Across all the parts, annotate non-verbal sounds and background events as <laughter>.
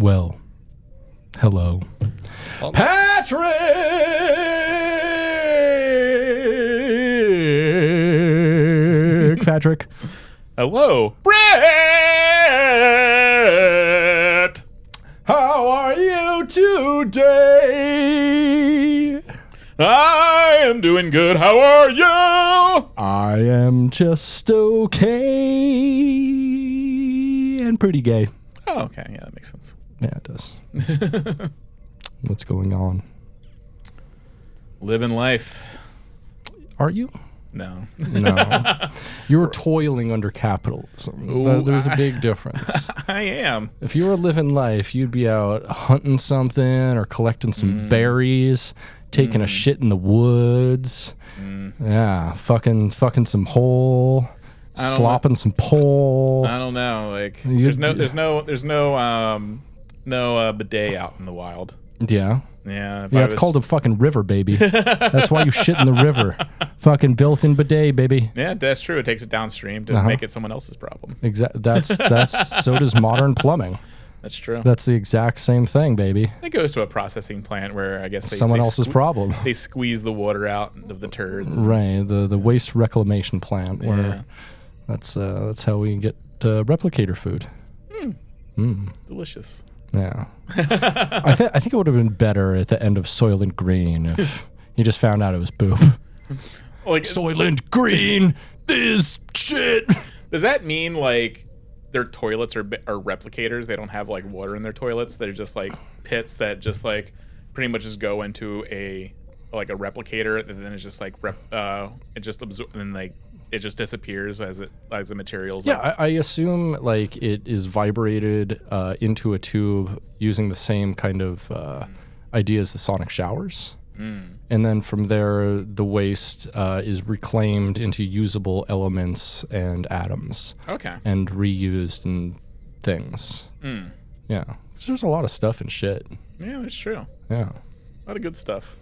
Well, hello. Patrick! <laughs> Patrick. Hello, Brett. How are you today? I am doing good. How are you? I am just okay and pretty gay. Oh, okay. Yeah, that makes sense. Yeah, it does. <laughs> What's going on? Living life. Are you? No. No. <laughs> You're toiling under capitalism. Th- There's a big difference. <laughs> I am. If you were living life, you'd be out hunting something or collecting some mm. berries, taking a mm. shit in the woods. Mm. Yeah, fucking fucking some hole, slopping some pole. I don't know. Like, there's no, there's no, there's no, um, no uh, bidet out in the wild. yeah. Yeah. Yeah, it's was- called a fucking river, baby. That's why you shit in the river. <laughs> Fucking built-in bidet, baby. Yeah, that's true. It takes it downstream to Uh-huh. make it someone else's problem. Exactly. That's that's so does modern plumbing. That's true. That's the exact same thing, baby. it goes to a processing plant where I guess they, Someone they else's sque- problem. They squeeze the water out of the turds. Right. The the waste reclamation plant where Yeah. that's uh, that's how we get uh, replicator food. Delicious. Yeah. I think I think it would have been better at the end of Soylent Green if <laughs> he just found out it was poop. Like, Soylent Green, this shit. does that mean like their toilets are are replicators? They don't have like water in their toilets. They're just like pits that just like pretty much just go into a like a replicator, and then it's just like rep, uh, it just absor- and like it just disappears as it as the materials. Yeah, like, I, I assume like it is vibrated uh, into a tube using the same kind of uh, idea as the sonic showers. And then from there, the waste uh, is reclaimed into usable elements and atoms okay. and reused in things. Yeah. 'Cause there's a lot of stuff and shit. Yeah, that's true. Yeah. A lot of good stuff.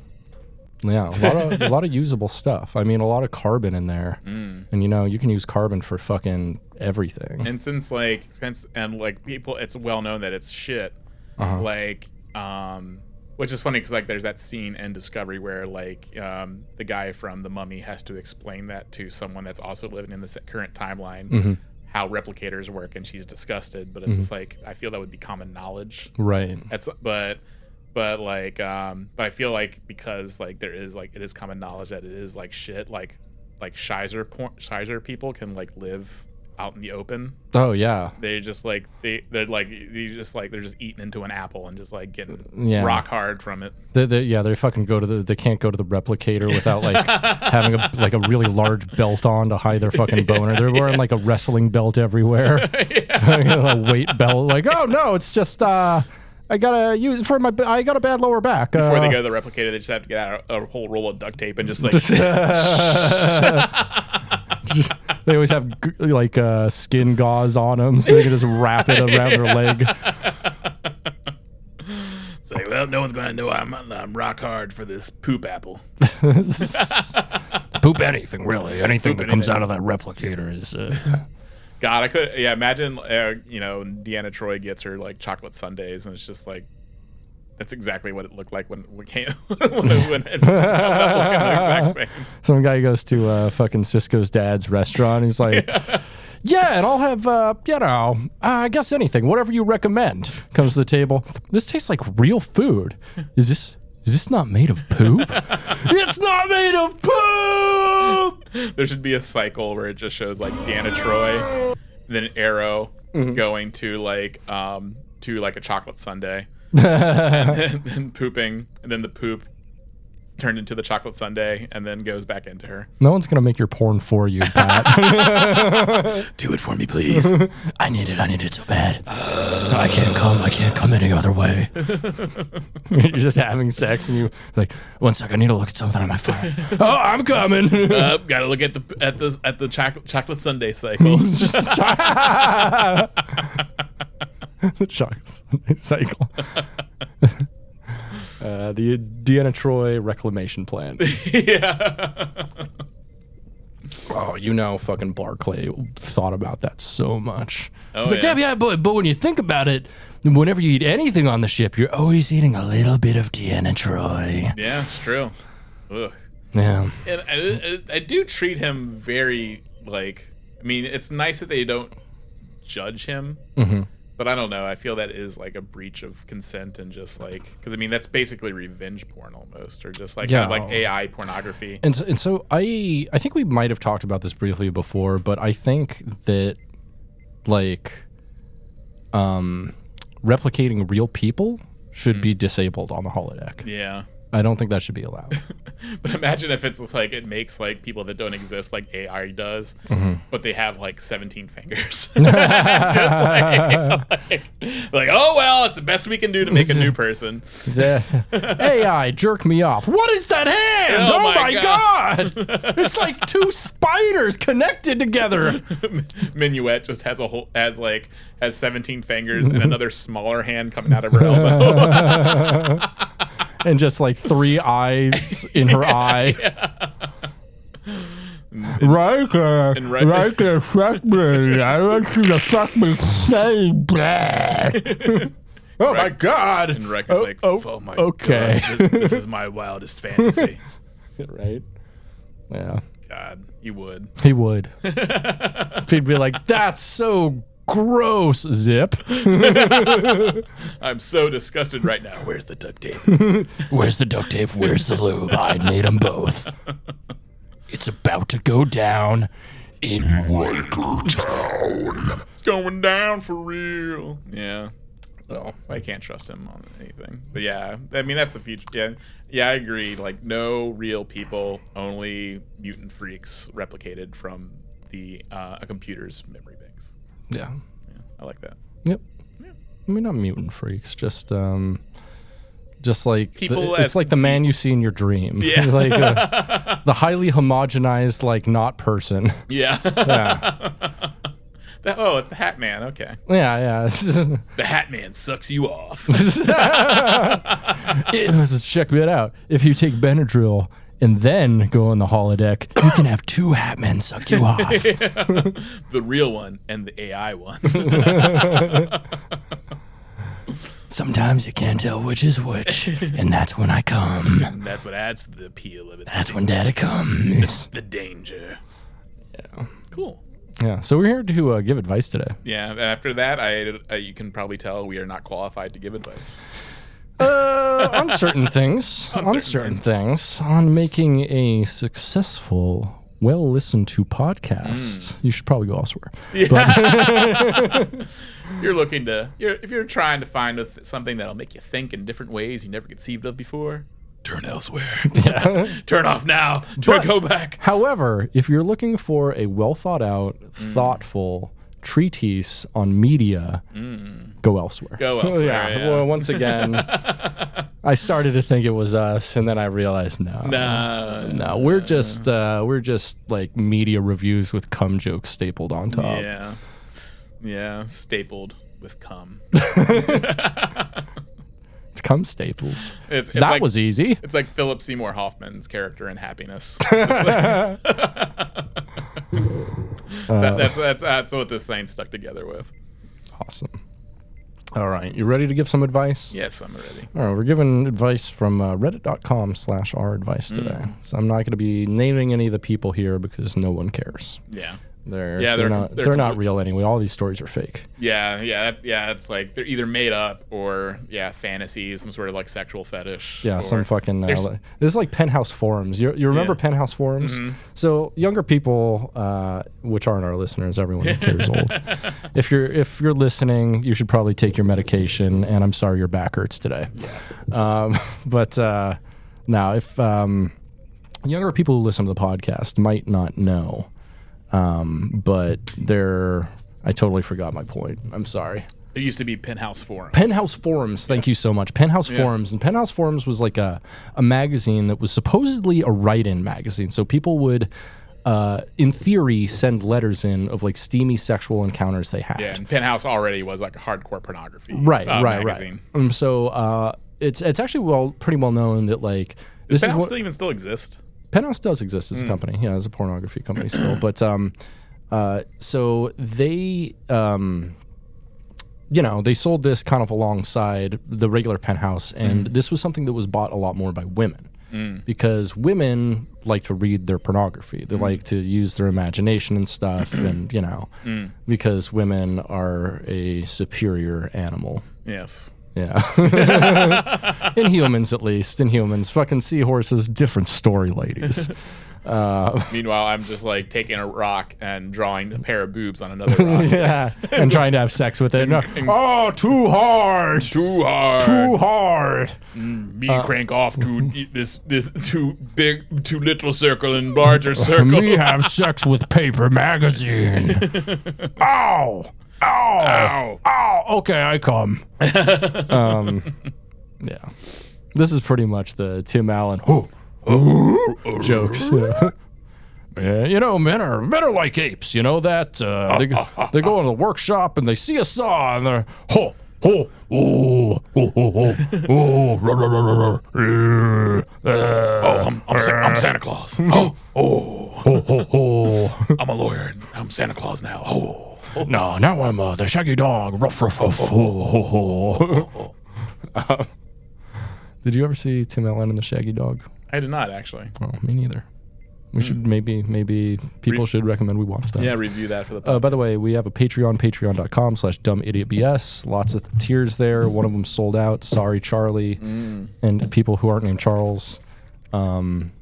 Yeah, a lot of a lot of usable stuff. I mean, a lot of carbon in there, <laughs> and you know, you can use carbon for fucking everything. And since like since and like people, it's well known that it's shit. Uh-huh. Like, um, which is funny because like there's that scene in Discovery where like um, the guy from the Mummy has to explain that to someone that's also living in the current timeline. Mm-hmm. How replicators work, and she's disgusted, but it's just like I feel that would be common knowledge. Right. That's but but like um but I feel like because like there is like it is common knowledge that it is like shit like like Shizer por- Shizer people can like live out in the open. Oh yeah. They just like they they're like they just like they're just eating into an apple and just like getting Yeah. rock hard from it. They, they, yeah, they fucking go to the. They can't go to the replicator without like <laughs> having a like a really large belt on to hide their fucking boner. They're wearing like a wrestling belt everywhere, <laughs> <laughs> a weight belt. Like, oh no, it's just uh, I gotta use for my. I got a bad lower back. Before uh, they go to the replicator, they just have to get out a whole roll of duct tape and just like <laughs> <laughs> They always have like uh, skin gauze on them, so they can just wrap it around their leg. it's like, well, no one's gonna know I'm, I'm rock hard for this poop apple. <laughs> Poop anything, really. Anything Poop that comes anything. out of that replicator is. Uh, God, I could yeah imagine uh, you know Deanna Troi gets her like chocolate sundaes, and it's just like that's exactly what it looked like when we came <laughs> when, when it comes out looking the exact <laughs> same. Some guy goes to uh, fucking Sisko's dad's restaurant. He's like, <laughs> yeah. and I'll have, uh, you know, uh, I guess anything, whatever you recommend. Comes to the table. This tastes like real food. Is this? Is this not made of poop? it's not made of poop. <laughs> There should be a cycle where it just shows like Deanna Troi, then an Arrow Mm-hmm. going to like um to like a chocolate sundae, <laughs> <laughs> and then, then pooping, and then the poop turned into the chocolate sundae, and then goes back into her. No one's gonna make your porn for you, Pat. <laughs> Do it for me, please. <laughs> I need it. I need it so bad. I can't come. I can't come any other way. <laughs> You're just having sex, and you like one sec. I need to look at something on my phone. oh, I'm coming. uh, gotta look at the at the at the chocolate chocolate sundae cycle. the chocolate cycle. Uh, the Deanna Troi reclamation plan. <laughs> yeah. Oh, you know, fucking Barclay thought about that so much. He's Oh, like, yeah. yeah, yeah, but, but when you think about it, whenever you eat anything on the ship, you're always eating a little bit of Deanna Troi. Yeah, it's true. Ugh. Yeah. And I, I, I do treat him very like. I mean, it's nice that they don't judge him, Mm-hmm. But I don't know. I feel that is like a breach of consent and just like because I mean that's basically revenge porn almost, or just like Yeah. kind of like AI pornography. And so, and so I I think we might have talked about this briefly before, but I think that like um replicating real people should be disabled on the holodeck. Yeah. I don't think that should be allowed. <laughs> But imagine if it's like it makes like people that don't exist like AI does, Mm-hmm. but they have like 17 fingers. <laughs> <laughs> Like, like, like, oh well, it's the best we can do to make a new person. AI jerk me off. What is that hand? Oh Oh, my my god. it's like two spiders connected together. Minuet just has a whole has like has 17 fingers and another smaller hand coming out of her elbow. And just like three eyes in her eye. Riker, and Riker- Riker, fuck me. I want you to fuck me so bad. <laughs> oh my god. And Riker's Oh, like, oh, oh, my okay. god, this, this is my wildest fantasy. <laughs> right? Yeah, God, you would. he would. <laughs> He'd be like, that's so gross, Zip. <laughs> I'm so disgusted right now. Where's the duct tape? <laughs> Where's the duct tape? Where's the lube? I need them both. <laughs> It's about to go down in Riker Town. It's going down for real. Yeah. Well, So I can't trust him on anything. But yeah, I mean that's the future. Yeah, yeah, I agree. Like no real people, only mutant freaks replicated from the uh, a computer's memory banks. Yeah. Yeah, I like that. Yep. I mean, not mutant freaks, just um, just like the- People it's like the man you see in your dream. Yeah. <laughs> like uh, <laughs> the highly homogenized, like not person. <laughs> Yeah. Yeah, That- oh, it's the Hat Man. Okay. yeah, yeah. The Hat Man sucks you off. It- Check that out. If you take Benadryl and then go on the holodeck, <coughs> you can have two hat men suck you <laughs> off. <laughs> the real one and the AI one. <laughs> Sometimes you can't tell which is which, and that's when I come. That's what adds to the appeal of it. That's when Daddy comes. the danger. Yeah. Cool. Yeah. So we're here to uh, give advice today. Yeah. After that, I, I you can probably tell we are not qualified to give advice. Uh, on certain <laughs> things, on certain, certain things, on making a successful, well listened to podcast. Hmm. You should probably go elsewhere. <laughs> <laughs> You're looking to you're if you're trying to find a th- something that'll make you think in different ways you never conceived of before. Turn elsewhere. Yeah. Turn off now. Turn But- go back. However, if you're looking for a well thought out, hmm. thoughtful treatise on media, hmm. Go elsewhere. Go <laughs> elsewhere, yeah. yeah. Well, once again, <laughs> I started to think it was us, and then I realized no. Nah. No, we're just uh, we're just like media reviews with cum jokes stapled on top. Yeah. Yeah. Stapled with cum. <laughs> It's cum staples. It's, it's that like, was easy. It's like Philip Seymour Hoffman's character in Happiness. Just like- That- that's, that's that's what this thing stuck together with. Awesome. All right, you ready to give some advice? Yes, I'm ready. All right, we're giving advice from uh, reddit.com slash our advice today. Mm. So I'm not going to be naming any of the people here because no one cares. Yeah. They're, Yeah, they're, they're- not they're they're not real anyway. All these stories are fake. Yeah, yeah, that, yeah. It's like they're either made up or yeah, fantasies, some sort of like sexual fetish. Yeah, some fucking. Uh, there's- li- this is like Penthouse forums. You, you remember Yeah. Mm-hmm. Penthouse forums? So younger people, uh, which aren't our listeners, everyone years old. <laughs> If you're if you're listening, you should probably take your medication. And I'm sorry your back hurts today. Um, <laughs> but uh, now, if um, younger people who listen to the podcast might not know, um, but they're. I totally forgot my point. I'm sorry. There used to be penthouse forums. Penthouse Forums. Thank you so much. Penthouse Forums. And Penthouse Forums was like a, a magazine that was supposedly a write in magazine. So people would, uh, in theory, send letters in of like steamy sexual encounters they had. Yeah, and penthouse already was like a hardcore pornography. Right, uh, right, magazine. right. Um, so uh, it's it's actually well pretty well known that like Does this is what, still even still exist? Penthouse does exist as a company. Yeah, as a pornography company still. <clears throat> But um, uh, so they um, you know, they sold this kind of alongside the regular Penthouse, and this was something that was bought a lot more by women because women like to read their pornography. They like to use their imagination and stuff, <clears throat> and you know, because women are a superior animal. Yes. Yeah. <laughs> in humans, at least. In humans. Fucking seahorses, different story, ladies. <laughs> Uh, Meanwhile, I'm just like taking a rock and drawing a pair of boobs on another rock. <laughs> yeah. And trying to have sex with it. No. Oh, too hard. Too hard. Too hard. Me crank off to this this too big, too little circle and larger circle. Me have sex with paper magazine. Ow. Ow. Ow. Ow. Okay, I come. <laughs> um, yeah. This is pretty much the Tim Allen jokes. <laughs> <laughs> Yeah, you know, men are men are like apes. You know that uh, they they go into the workshop and they see a saw and they're ho ho oh oh oh oh rah, rah, rah, rah, rah, uh, Oh, I'm, I'm, Sa- I'm Santa Claus. Oh, oh, ho ho ho. I'm a lawyer. I'm Santa Claus now. Oh, No, now I'm uh, the shaggy dog. Ruff ruff ruff. Ho ho ho. Uh, Did you ever see Tim Allen and the Shaggy Dog? I did not actually. Oh, me neither. We should maybe maybe people Re- should recommend we watch that. Yeah, review that for the. Uh, by the way, we have a Patreon, patreon.com slash dumbidiotbs. Lots of tiers there. One of them sold out. Sorry, Charlie. And people who aren't named Charles. Um,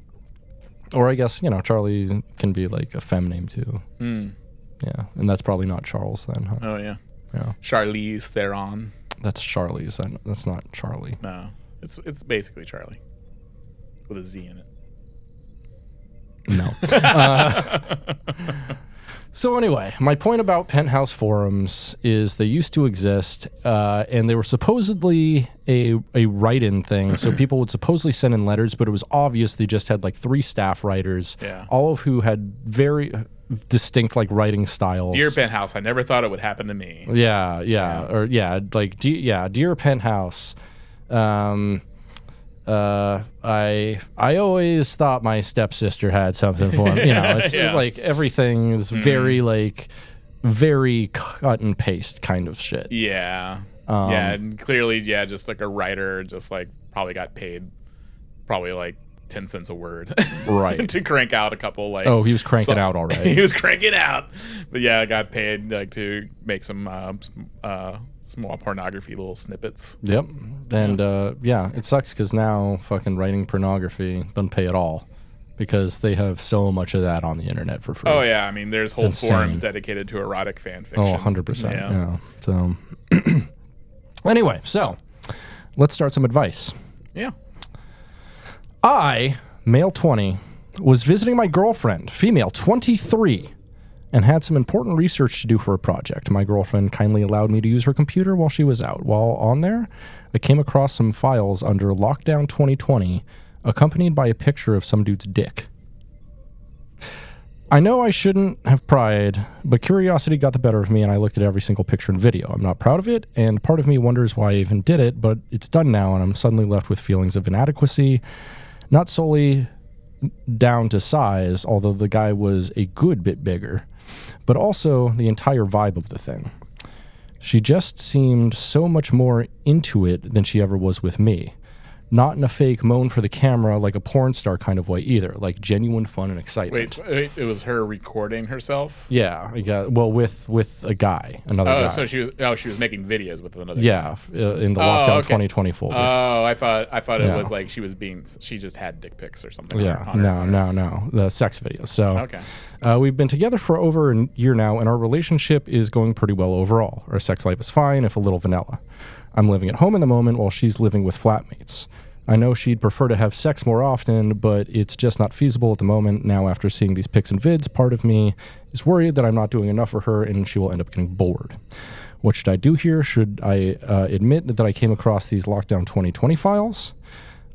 or I guess, you know, Charlie can be like a fem name too. Yeah. And that's probably not Charles then, huh? oh yeah, Yeah. Charlize Theron. That's Charlie's. That's not Charlie. No, it's it's basically Charlie with a Z in it. No. <laughs> Uh, <laughs> so anyway, my point about penthouse forums is they used to exist, uh, and they were supposedly a a write-in thing. So <laughs> people would supposedly send in letters, but it was obvious they just had like three staff writers, Yeah. all of who had very distinct like writing styles. Dear Penthouse, I never thought it would happen to me. Yeah, yeah, or yeah, like de- yeah, dear penthouse. Um, uh, I I always thought my stepsister had something for me. You know, <laughs> it's Yeah. like everything is very like very cut and paste kind of shit. Yeah, Um, yeah, and clearly, yeah, just like a writer, just like probably got paid, probably like ten cents a word, <laughs> Right. to crank out a couple like. Oh, he was cranking so- out already. <laughs> he was cranking out, but yeah, I got paid like to make some uh, uh, small pornography little snippets. Yep. And uh, yeah, it sucks because now fucking writing pornography doesn't pay at all because they have so much of that on the internet for free. Oh yeah, I mean, there's whole forums dedicated to erotic fan fiction. Oh, 100%. Yeah. Yeah. So, <clears throat> anyway, so let's start some advice. yeah. I, male 20, was visiting my girlfriend, female 23, and had some important research to do for a project. My girlfriend kindly allowed me to use her computer while she was out. While on there, I came across some files under Lockdown 2020, accompanied by a picture of some dude's dick. I know I shouldn't have pride, but curiosity got the better of me and I looked at every single picture and video. I'm not proud of it, and part of me wonders why I even did it, but it's done now and I'm suddenly left with feelings of inadequacy, not solely down to size, although the guy was a good bit bigger, but also the entire vibe of the thing. She just seemed so much more into it than she ever was with me. Not in a fake moan for the camera like a porn star kind of way either, like genuine fun and excitement. Wait, wait, it was her recording herself. Yeah, got well with with a guy, another Oh, guy. so she was. Oh, she was making videos with another. yeah, f- uh, in the Oh, lockdown okay. 2020 folder. Oh, I thought I thought Yeah. it was like she was being. She just had dick pics or something. yeah, on her- no, on no, no, the sex videos. So Okay. Uh, we've been together for over a year now, and our relationship is going pretty well overall. Our sex life is fine, if a little vanilla. I'm living at home in the moment while she's living with flatmates. I know she'd prefer to have sex more often, but it's just not feasible at the moment. Now, after seeing these pics and vids, part of me is worried that I'm not doing enough for her and she will end up getting bored. What should I do here? Should I uh, admit that I came across these Lockdown 2020 files?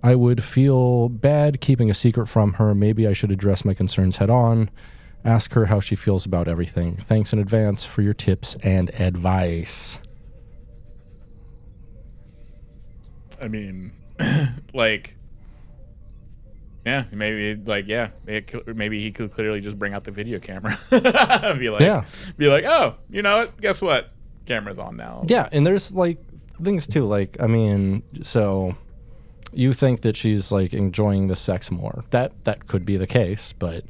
I would feel bad keeping a secret from her. Maybe I should address my concerns head on. Ask her how she feels about everything. Thanks in advance for your tips and advice. I mean, <clears throat> like, Yeah, maybe like yeah, it maybe he could clearly just bring out the video camera, <laughs> be like, Yeah. be like, oh, you know what? Guess what? Camera's on now. Yeah, and there's like things too. Like, I mean, so you think that she's like enjoying the sex more. That that could be the case, but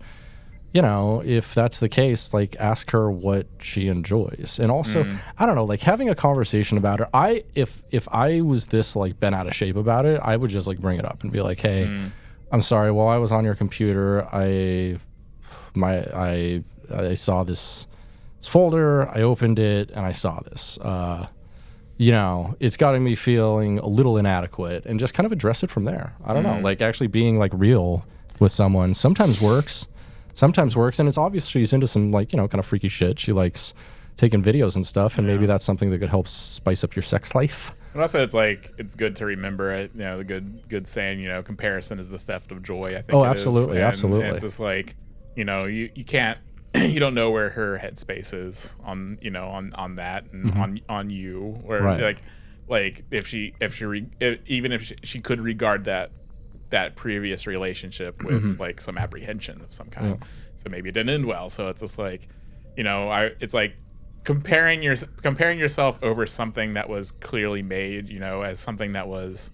you know, if that's the case, like ask her what she enjoys. And also, mm. I don't know, like having a conversation about it. I if if I was this like bent out of shape about it, I would just like bring it up and be like, "Hey, mm. I'm sorry. While I was on your computer, I my I I saw this, this folder. I opened it and I saw this. Uh, you know, it's gotten me feeling a little inadequate, and just kind of address it from there. I don't know, mm. like actually being like real with someone sometimes works, sometimes works, and it's obvious she's into some like you know kind of freaky shit. She likes taking videos and stuff, and maybe that's something that could help spice up your sex life. And also, it's like it's good to remember, it. you know, the good good saying, you know, comparison is the theft of joy. I think. Oh, it is. absolutely, And absolutely. It's just like, you know, you you can't, <clears throat> you don't know where her headspace is on, you know, on on that and on on you, or Mm-hmm. Right. like, like if she if she re, if, even if she, she could regard that that previous relationship with Mm-hmm. like some apprehension of some kind. So maybe it didn't end well. So it's just like, you know, I it's like comparing your comparing yourself over something that was clearly made, you know, as something that was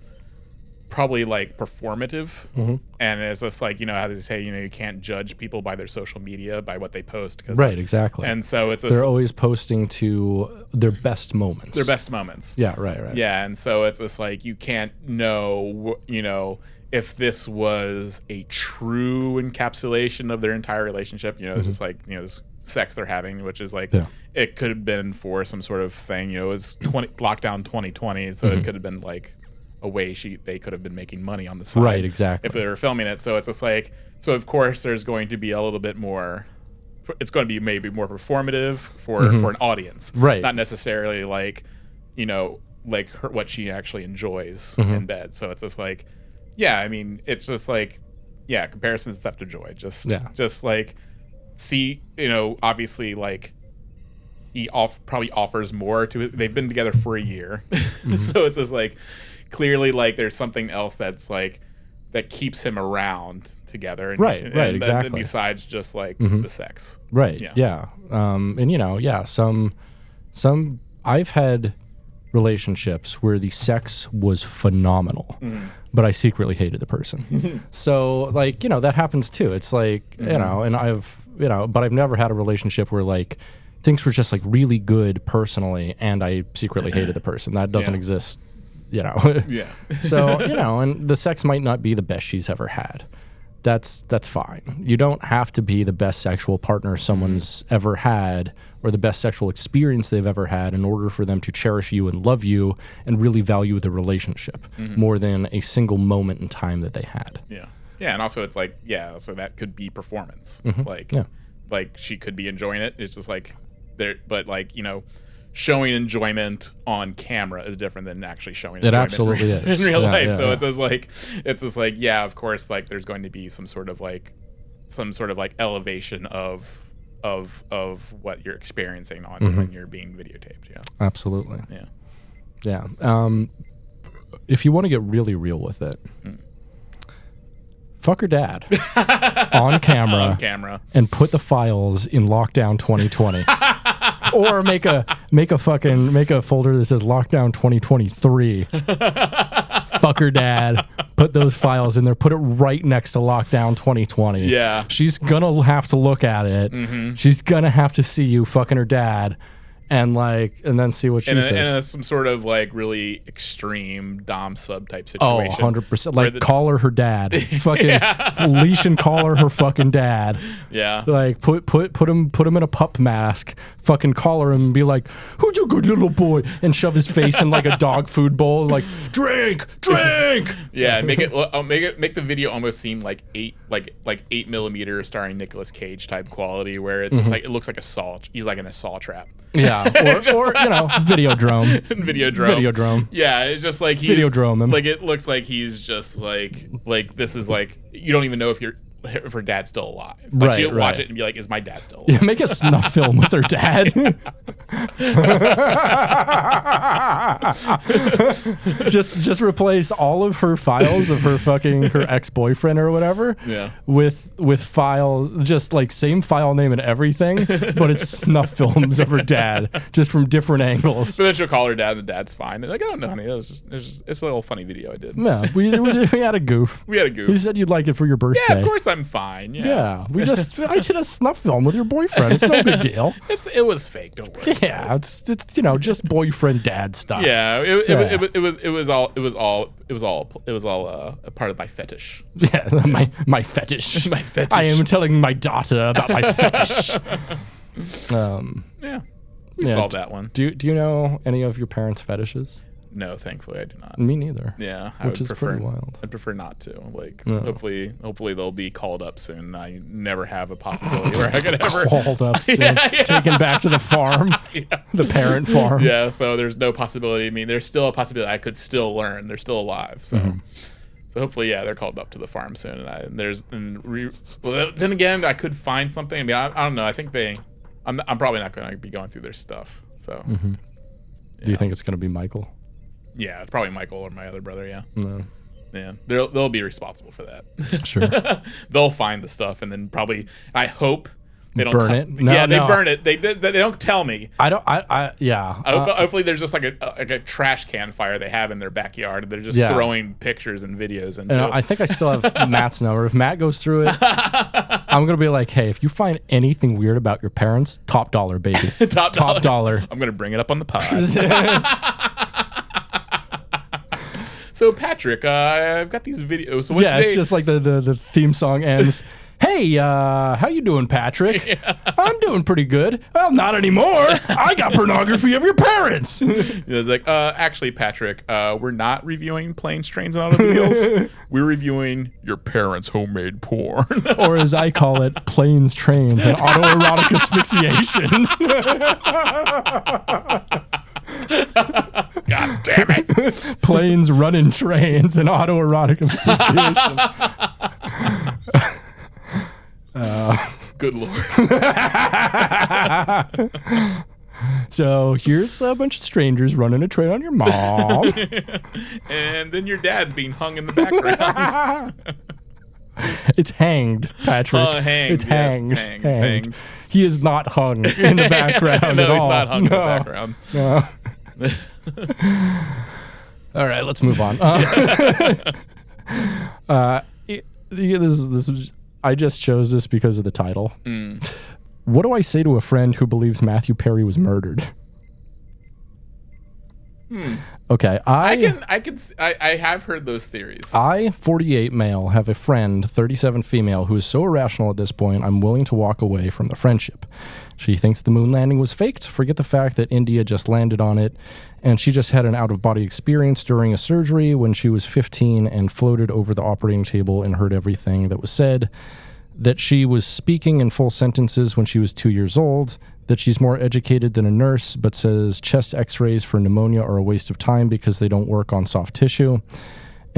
probably like performative. Mm-hmm. And it's just like, you know, how they say, you know, you can't judge people by their social media by what they post. Right, exactly. And so it's just They're always posting to their best moments. their best moments. Yeah, right, right. Yeah, and so it's just like you can't know, you know, if this was a true encapsulation of their entire relationship. You know, just like you know, this sex they're having, which is like Mm-hmm. Yeah. it could have been for some sort of thing. You know, it was twenty lockdown twenty twenty, so Mm-hmm. it could have been like a way she they could have been making money on the side, Right, exactly. If they were filming it, so it's just like so. Of course, there's going to be a little bit more. It's going to be maybe more performative for for an audience, Mm-hmm. Right. Not necessarily like you know like her, what she actually enjoys Mm-hmm. in bed. So it's just like, yeah, I mean, it's just like, yeah, comparisons theft of joy. Just Yeah. just like see, you know, obviously like he off probably offers more to it. They've been together for a year, <laughs> <laughs> Mm-hmm. so it's just like clearly like there's something else that's like that keeps him around together. And, Right, and- right, and exactly. Mm-hmm. Besides just like the sex. Right. Yeah. Yeah. Um, and you know, yeah, some some I've had relationships where the sex was phenomenal, but I secretly hated the person. <laughs> so like, you know, that happens too. It's like, you mm-hmm. know, and I've, you know, but I've never had a relationship where like things were just like really good personally and I secretly hated the person. That doesn't Yeah. exist, you know. Yeah. <laughs> so you <laughs> know, and the sex might not be the best she's ever had. That's that's fine. You don't have to be the best sexual partner someone's ever had, or the best sexual experience they've ever had, in order for them to cherish you and love you and really value the relationship more than a single moment in time that they had. Yeah. Yeah, and also it's like yeah, so that could be performance. Like Mm-hmm. Yeah. like she could be enjoying it. It's just like there but like, you know, showing enjoyment on camera is different than actually showing It enjoyment absolutely in, is. <laughs> in real Yeah, life. yeah, so yeah. it's just like it's just like yeah, of course like there's going to be some sort of like some sort of like elevation of of of what you're experiencing on Mm-hmm. when you're being videotaped. Yeah. Absolutely. Yeah. Yeah. Um, if you want to get really real with it, fuck her dad <laughs> on camera On camera. and put the files in lockdown 2020 <laughs> <laughs> or make a make a fucking make a folder that says lockdown 2023 <laughs> fucker dad. Put those files in there. Put it right next to lockdown 2020 Yeah. she's gonna have to look at it. Mm-hmm. She's gonna have to see you fucking her dad and like and then see what she In, a, says in a, some sort of like really extreme dom sub type Oh, situation. 100%. Like, the- call her her dad. <laughs> Fucking leash and call her her fucking dad. Yeah. Like, put put put him put him in a pup mask. Fucking collar him and be like, "Who's your good little boy?" And shove his face in like a dog food bowl. Like, drink, drink. <laughs> Yeah, make it uh, make it make the video almost seem like eight like like eight millimeter starring Nicolas Cage type quality, where it's Mm-hmm. just like it looks like a saw. He's like in a saw trap. Yeah, <laughs> or, <laughs> or you know, <laughs> video drone. Videodrome. Videodrome. Yeah, it's just like he's Videodrome him. Like it looks like he's just like like this is like you don't even know if you're if <laughs> her dad's still alive. Like Right, she'll watch it and be like, "Is my dad still alive?" Yeah, Make a snuff <laughs> film with her dad. <laughs> just just replace all of her files of her fucking her ex boyfriend or whatever. Yeah. With with file just like same file name and everything, but it's snuff films of her dad just from different angles. So then she'll call her dad, and the dad's fine. They're like, "Oh no, honey, that was just, it was just it's a little funny video I did. Yeah, we, we, we had a goof. We had a goof. You said you'd like it for your birthday. Yeah, of course I'm fine. Yeah, Yeah, we just I did a snuff film with your boyfriend. It's no <laughs> big deal. it's it was fake. Don't worry. Yeah, it's it's you know just boyfriend dad stuff. Yeah, it, it, Yeah. It, was- it was it was all it was all it was all it was all uh, a part of my fetish. Yeah, <laughs> my my fetish. <laughs> My fetish. I am telling my daughter about my fetish. Um, Yeah, we Yeah, solved that one. do do you know any of your parents' fetishes? No, thankfully I do not. Me neither. Yeah, I Which would is prefer. pretty wild. I'd prefer not to. Like, hopefully, hopefully they'll be called up soon. I never have a possibility where I could <laughs> ever. Called up, <laughs> soon, Yeah, yeah. taken back to the farm, <laughs> the parent farm. Yeah, so there's no possibility. I mean, there's still a possibility I could still learn. They're still alive. So, Mm-hmm. so hopefully, yeah, they're called up to the farm soon. And, I, and there's and re, well, then again, I could find something. I mean, I, I don't know. I think they. I'm I'm probably not going to be going through their stuff. So Mm-hmm. Do you think it's gonna be Michael? Yeah, it's probably Michael or my other brother. Yeah, No. yeah, they'll they'll be responsible for that. Sure. <laughs> they'll find the stuff and then probably. I hope. They don't Burn tell- it? No, yeah, they burn it. They they they don't tell me. I don't. I. I yeah. I hope, Uh, hopefully, there's just like a like a trash can fire they have in their backyard. They're just Yeah. throwing pictures and videos into. and I think I still have <laughs> Matt's number. If Matt goes through it, <laughs> I'm gonna be like, "Hey, if you find anything weird about your parents, top dollar, baby, top, top dollar." I'm gonna bring it up on the pod. So Patrick, uh, I've got these videos. So yeah, today, it's just like the, the the theme song ends. <laughs> Hey, uh, how you doing, Patrick? I'm doing pretty good. Well, not anymore. I got pornography of your parents. <laughs> it's like, uh, actually, Patrick, uh, we're not reviewing planes, trains, and automobiles. <laughs> we're reviewing your parents' homemade porn. or as I call it, planes, trains, and autoerotic asphyxiation. God damn it! <laughs> planes, running trains, and autoerotic asphyxiation. <laughs> Uh, Good lord. <laughs> So here's a bunch of strangers running a train on your mom. and then your dad's being hung in the background. It's hanged, Patrick. Oh, hanged, It's yes, hanged. it's hanged, it's hanged. He is not hung in the background no, at he's all. not hung no, in the background. No. All right, let's move on. Uh, <laughs> uh, it- this is this is. I just chose this because of the title. Mm. What do I say to a friend who believes Matthew Perry was murdered? Okay, I, Hmm. I can, I can, I, I have heard those theories. I, 48 male, have a friend, 37 female, who is so irrational at this point, I'm willing to walk away from the friendship. She thinks the moon landing was faked, forget the fact that India just landed on it, and she just had an out of body experience during a surgery when she was 15 and floated over the operating table and heard everything that was said. That she was speaking in full sentences when she was two years old, that she's more educated than a nurse, but says chest x rays for pneumonia are a waste of time because they don't work on soft tissue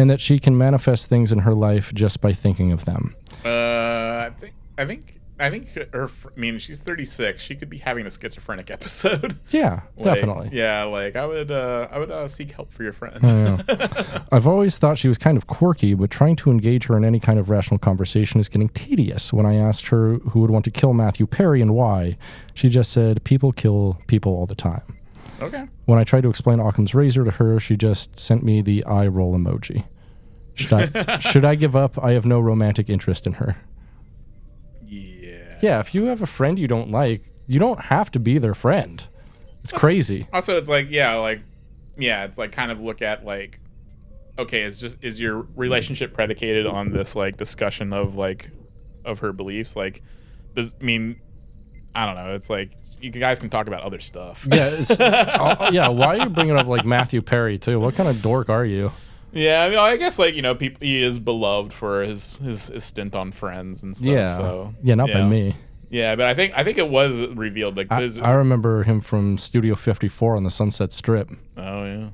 and that she can manifest things in her life just by thinking of them. Uh, I think, I think, I think her. I mean, she's 36. She could be having a schizophrenic <laughs> episode. Yeah, Like, definitely. Yeah, like I would, uh, I would uh, seek help for your friends. <laughs> I've always thought she was kind of quirky, but trying to engage her in any kind of rational conversation is getting tedious. When I asked her who would want to kill Matthew Perry and why, she just said, People kill people all the time. okay. When I tried to explain Occam's razor to her, she just sent me the eye roll emoji. Should I, <laughs> should I give up? I have no romantic interest in her. Yeah. If you have a friend you don't like, you don't have to be their friend. It's crazy. Also, it's like, yeah, like, yeah, it's like kind of look at like, okay, is just is your relationship predicated on this like discussion of like, of her beliefs? Like, does I mean, I don't know. It's like you guys can talk about other stuff. Yeah, it's, uh, <laughs> yeah. Why are you bringing up like Matthew Perry too? What kind of dork are you? Yeah, I mean, I guess like you know, people he is beloved for his his, his stint on Friends and stuff. Yeah, So yeah, not by me. Yeah, but I think I think it was revealed like I. I remember him from Studio 54 on the Sunset Strip. oh yeah.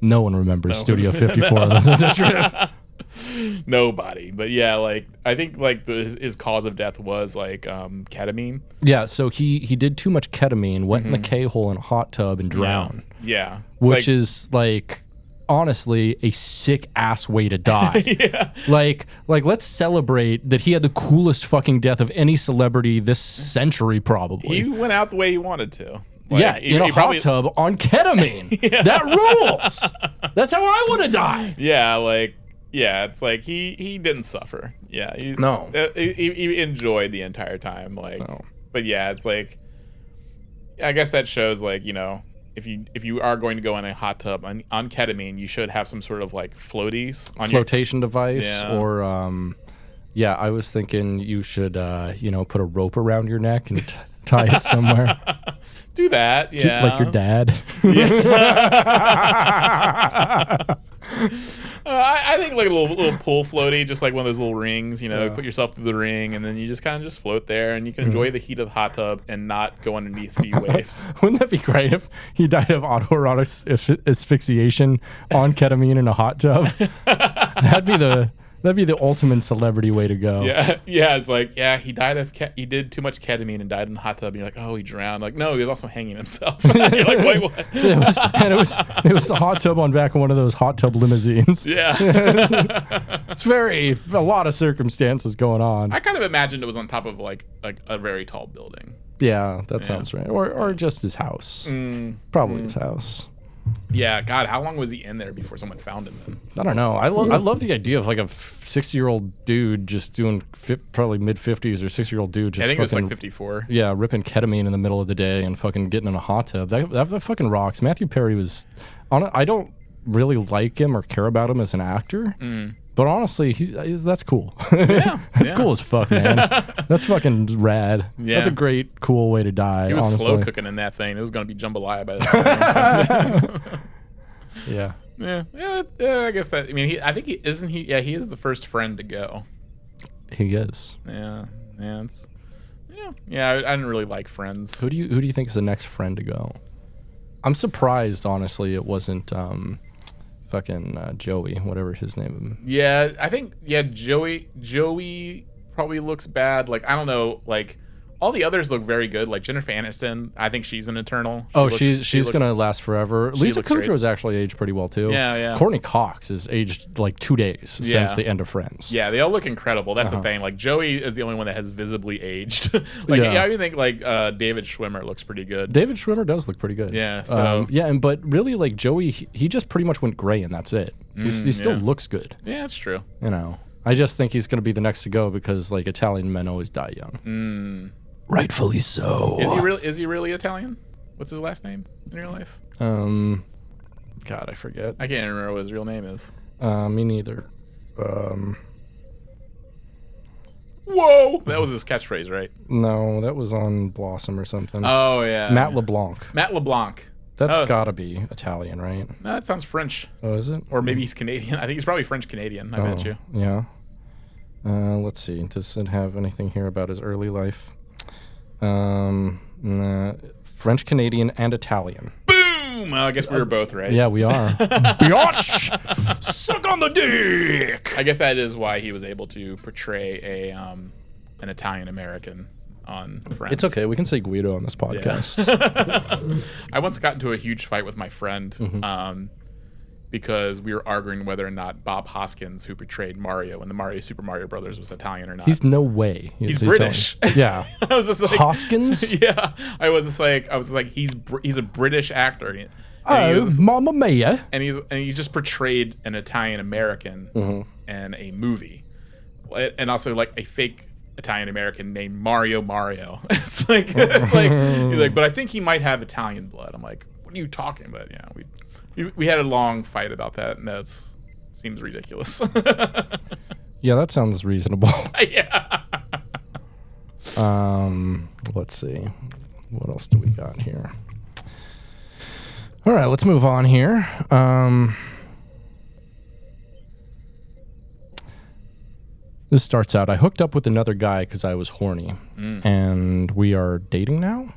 No one remembers Studio 54 on the <laughs> Sunset Strip. <laughs> nobody. But yeah, like I think like the, his, his cause of death was like um, ketamine. Yeah, so he he did too much ketamine, went in the K hole in a hot tub and drowned, Yeah, It's which like- is like honestly a sick ass way to die. <laughs> yeah, Like like let's celebrate that he had the coolest fucking death of any celebrity this century probably. he went out the way he wanted to. Like, yeah, he- in a he probably- hot tub on ketamine. <laughs> That rules. That's how I want to die. Yeah, like yeah, it's like he he didn't suffer. Yeah, he's No. uh, he, he- he enjoyed the entire time. Like, but yeah, it's like I guess that shows like you know if you if you are going to go in a hot tub on, on ketamine, you should have some sort of like floaties on your Flotation device Yeah. or um yeah, I was thinking you should uh, you know, put a rope around your neck and tie it somewhere. <laughs> do that. Yeah, like your dad. <laughs> Uh, I, I think like a little little pool floaty, just like one of those little rings. You know, put yourself through the ring, and then you just kind of just float there, and you can Mm-hmm. enjoy the heat of the hot tub and not go underneath the <laughs> waves. Wouldn't that be great if he died of autoerotic asphyxiation on ketamine in a hot tub? that'd be the that'd be the ultimate celebrity way to go. <laughs> Yeah, yeah. It's like, yeah, he died of ke- he did too much ketamine and died in a hot tub. And you're like, oh, he drowned. Like, no, he was also hanging himself. <laughs> you're like, wait, <laughs> what? It was, and it was it was the hot tub on back of one of those hot tub limousines. Yeah, It's very a lot of circumstances going on. I kind of imagined it was on top of like like a very tall building. Yeah, that sounds right. Or or just his house. Mm. Probably his house. Yeah, God, how long was he in there before someone found him? Then? I don't know. I, lo- I love the idea of like a sixty year old dude just doing fi- probably mid fifties or sixty year old dude just I think it was like 54. yeah ripping ketamine in the middle of the day and fucking getting in a hot tub. That that, that fucking rocks. Matthew Perry was on. I don't really like him or care about him as an actor. Mm. But honestly, he's, he's that's cool. <laughs> Yeah, that's yeah. cool as fuck, man. <laughs> that's fucking rad. That's a great, cool way to die. He was honestly, slow cooking in that thing. It was going to be jambalaya by <laughs> the time. yeah. yeah, yeah, yeah. I guess that. I mean, he. I think he isn't he. Yeah, he is the first friend to go. He is. Yeah, yeah. It's yeah, yeah. I, I didn't really like Friends. Who do you who do you think is the next friend to go? I'm surprised, honestly, it wasn't um, fucking uh, Joey, whatever his name. Yeah, I think yeah. Joey Joey probably looks bad. Like I don't know. Like all the others look very good. Like Jennifer Aniston, I think she's an Eternal. She Oh, looks- she's she she's looks- gonna last forever. Lisa great. Kudrow's actually aged pretty well too. Yeah, yeah. Courteney Cox is aged like two days Yeah. since the end of Friends. Yeah, they all look incredible. That's Uh-huh. the thing. Like Joey is the only one that has visibly aged. <laughs> like Yeah. yeah. I even think like uh, David Schwimmer looks pretty good. David Schwimmer does look pretty good. Yeah, so- um, yeah, and but really, like Joey, he, he just pretty much went gray, and that's it. He's, he still Mm, yeah. looks good. yeah, that's true. You know, I just think he's going to be the next to go because like Italian men always die young. Mm. Rightfully so. Is he really? Is he really Italian? What's his last name in real life? Um, God, I forget. I can't remember what his real name is. Uh, me neither. Um, Whoa, that was his catchphrase, right? no, that was on Blossom or something. Oh yeah, Matt LeBlanc. Matt LeBlanc. That's Oh, so- got to be Italian, right? No, that sounds French, Oh, is it? or maybe he's Canadian. I think he's probably French Canadian. I bet Oh, you. Yeah. Uh, let's see. Does it have anything here about his early life? Um, nah, French Canadian and Italian. Boom! Well, I guess we were both right. Yeah, we are. <laughs> Biatch! Suck on the dick! I guess that is why he was able to portray a um, an Italian American on Friends. It's okay. We can say Guido on this podcast. <laughs> I once got into a huge fight with my friend Mm-hmm. um, because we were arguing whether or not Bob Hoskins, who portrayed Mario in the Mario Super Mario Brothers, was Italian or not. He's no way. He's Italian. British. <laughs> Yeah. <laughs> I was just like Hoskins? <laughs> Yeah, I was just like I was just like he's he's a British actor. And Oh, was- Mamma Mia. and he's and he's just portrayed an Italian American Mm-hmm. in a movie, and also like a fake Italian American named Mario Mario. it's like it's like he's like, but I think he might have Italian blood. I'm like, what are you talking about? Yeah, we we, had a long fight about that, and that seems ridiculous. <laughs> Yeah, that sounds reasonable. <laughs> yeah. Um, let's see. What else do we got here? All right, let's move on here. Um, this starts out. I hooked up with another guy because I was horny, and we are dating now.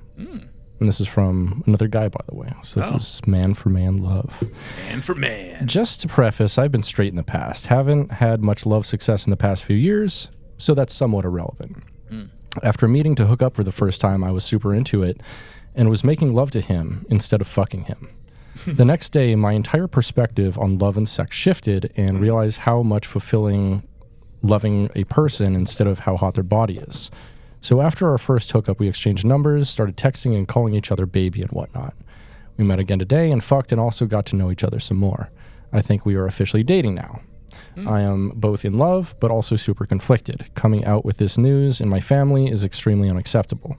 And this is from another guy, by the way. So this Oh. is man for man love. Man for man. Just to preface, I've been straight in the past. Haven't had much love success in the past few years, so that's somewhat irrelevant. Hmm. After meeting to hook up for the first time, I was super into it and was making love to him instead of fucking him. <laughs> the next day, my entire perspective on love and sex shifted and hmm. realized how much fulfilling loving a person instead of how hot their body is. So after our first hookup, we exchanged numbers, started texting and calling each other baby and whatnot. We met again today and fucked and also got to know each other some more. I think we are officially dating now. Hmm. I am both in love but also super conflicted. Coming out with this news in my family is extremely unacceptable.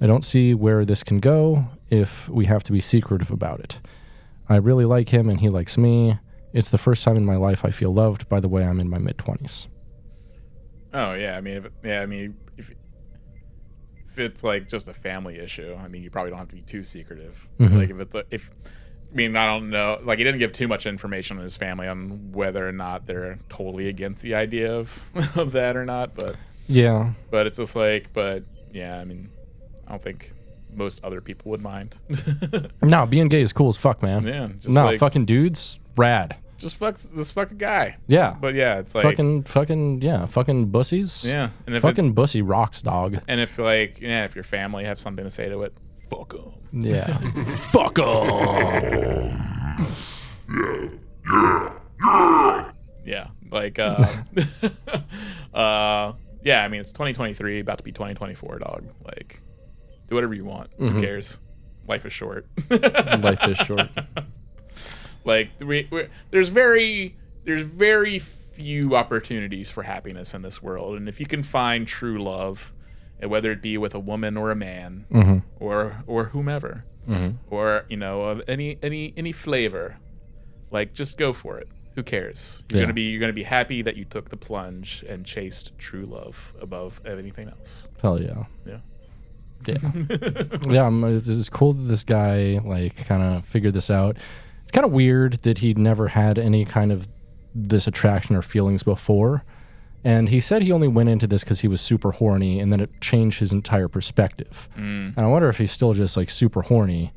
I don't see where this can go if we have to be secretive about it. I really like him and he likes me. It's the first time in my life I feel loved by the way I'm in my mid 20s. Oh yeah, I mean, if, yeah, I mean, it's like just a family issue, I mean, you probably don't have to be too secretive. Mm-hmm. Like if it's if, I mean, I don't know. Like he didn't give too much information on his family on whether or not they're totally against the idea of <laughs> of that or not. But Yeah. but it's just like, but yeah, I mean, I don't think most other people would mind. <laughs> No, being gay is cool as fuck, man. Yeah, just no, like- fucking dudes, rad. Just fuck this fucking guy. Yeah. But yeah, it's like fucking, fucking, yeah, fucking bussies. yeah, and if it, Fucking bussy rocks, dog. and if like yeah, if your family have something to say to it, fuck them. Yeah. <laughs> Fuck 'em. Yeah, Yeah. Yeah. Yeah. like, uh, <laughs> uh, yeah. I mean, it's 2023, about to be 2024, dog. Like, do whatever you want. Who cares? Life is short. Life is short. <laughs> like, we, there's very, there's very few opportunities for happiness in this world, and if you can find true love, and whether it be with a woman or a man, mm-hmm. or or whomever, mm-hmm. or you know, of any any any flavor, like just go for it. Who cares? You're Yeah. gonna be you're gonna be happy that you took the plunge and chased true love above anything else. Hell yeah. Yeah. Yeah. <laughs> yeah, it's, it's cool that this guy like kind of figured this out. It's kind of weird that he'd never had any kind of this attraction or feelings before. And he said he only went into this because he was super horny, and then it changed his entire perspective. Mm. And I wonder if he's still just like super horny.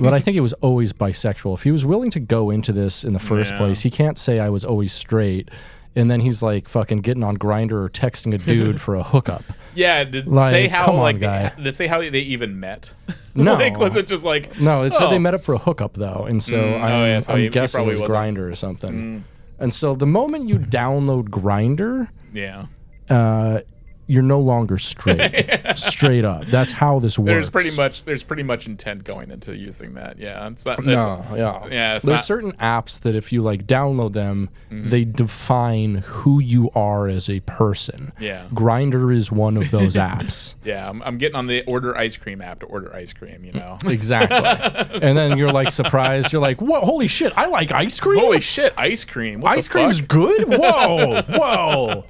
but I think he was always bisexual. If he was willing to go into this in the first Yeah. place, he can't say I was always straight. And then he's like fucking getting on Grindr or texting a dude <laughs> for a hookup. Yeah. Did Like, say how on, like guy. They, did say how they even met? <laughs> No. like was it just like No, it said oh, they met up for a hookup though, and so I'm, oh, yeah, so I'm he- he guessing it was wasn't- Mm. Grindr or something. And so the moment you download Grinder, Yeah. uh, you're no longer straight. <laughs> straight up. That's how this works. There's pretty much there's pretty much intent going into using that. Yeah. It's not, it's, No, yeah, Yeah, There's not- certain apps that if you like download them, Mm-hmm. they define who you are as a person. Yeah. Grindr is one of those apps. <laughs> Yeah, I'm, I'm getting on the order ice cream app to order ice cream. You know. <laughs> Exactly. and then you're like surprised. You're like, "What? Holy shit! I like ice cream. Holy shit, ice cream! What ice cream's good. Whoa, whoa.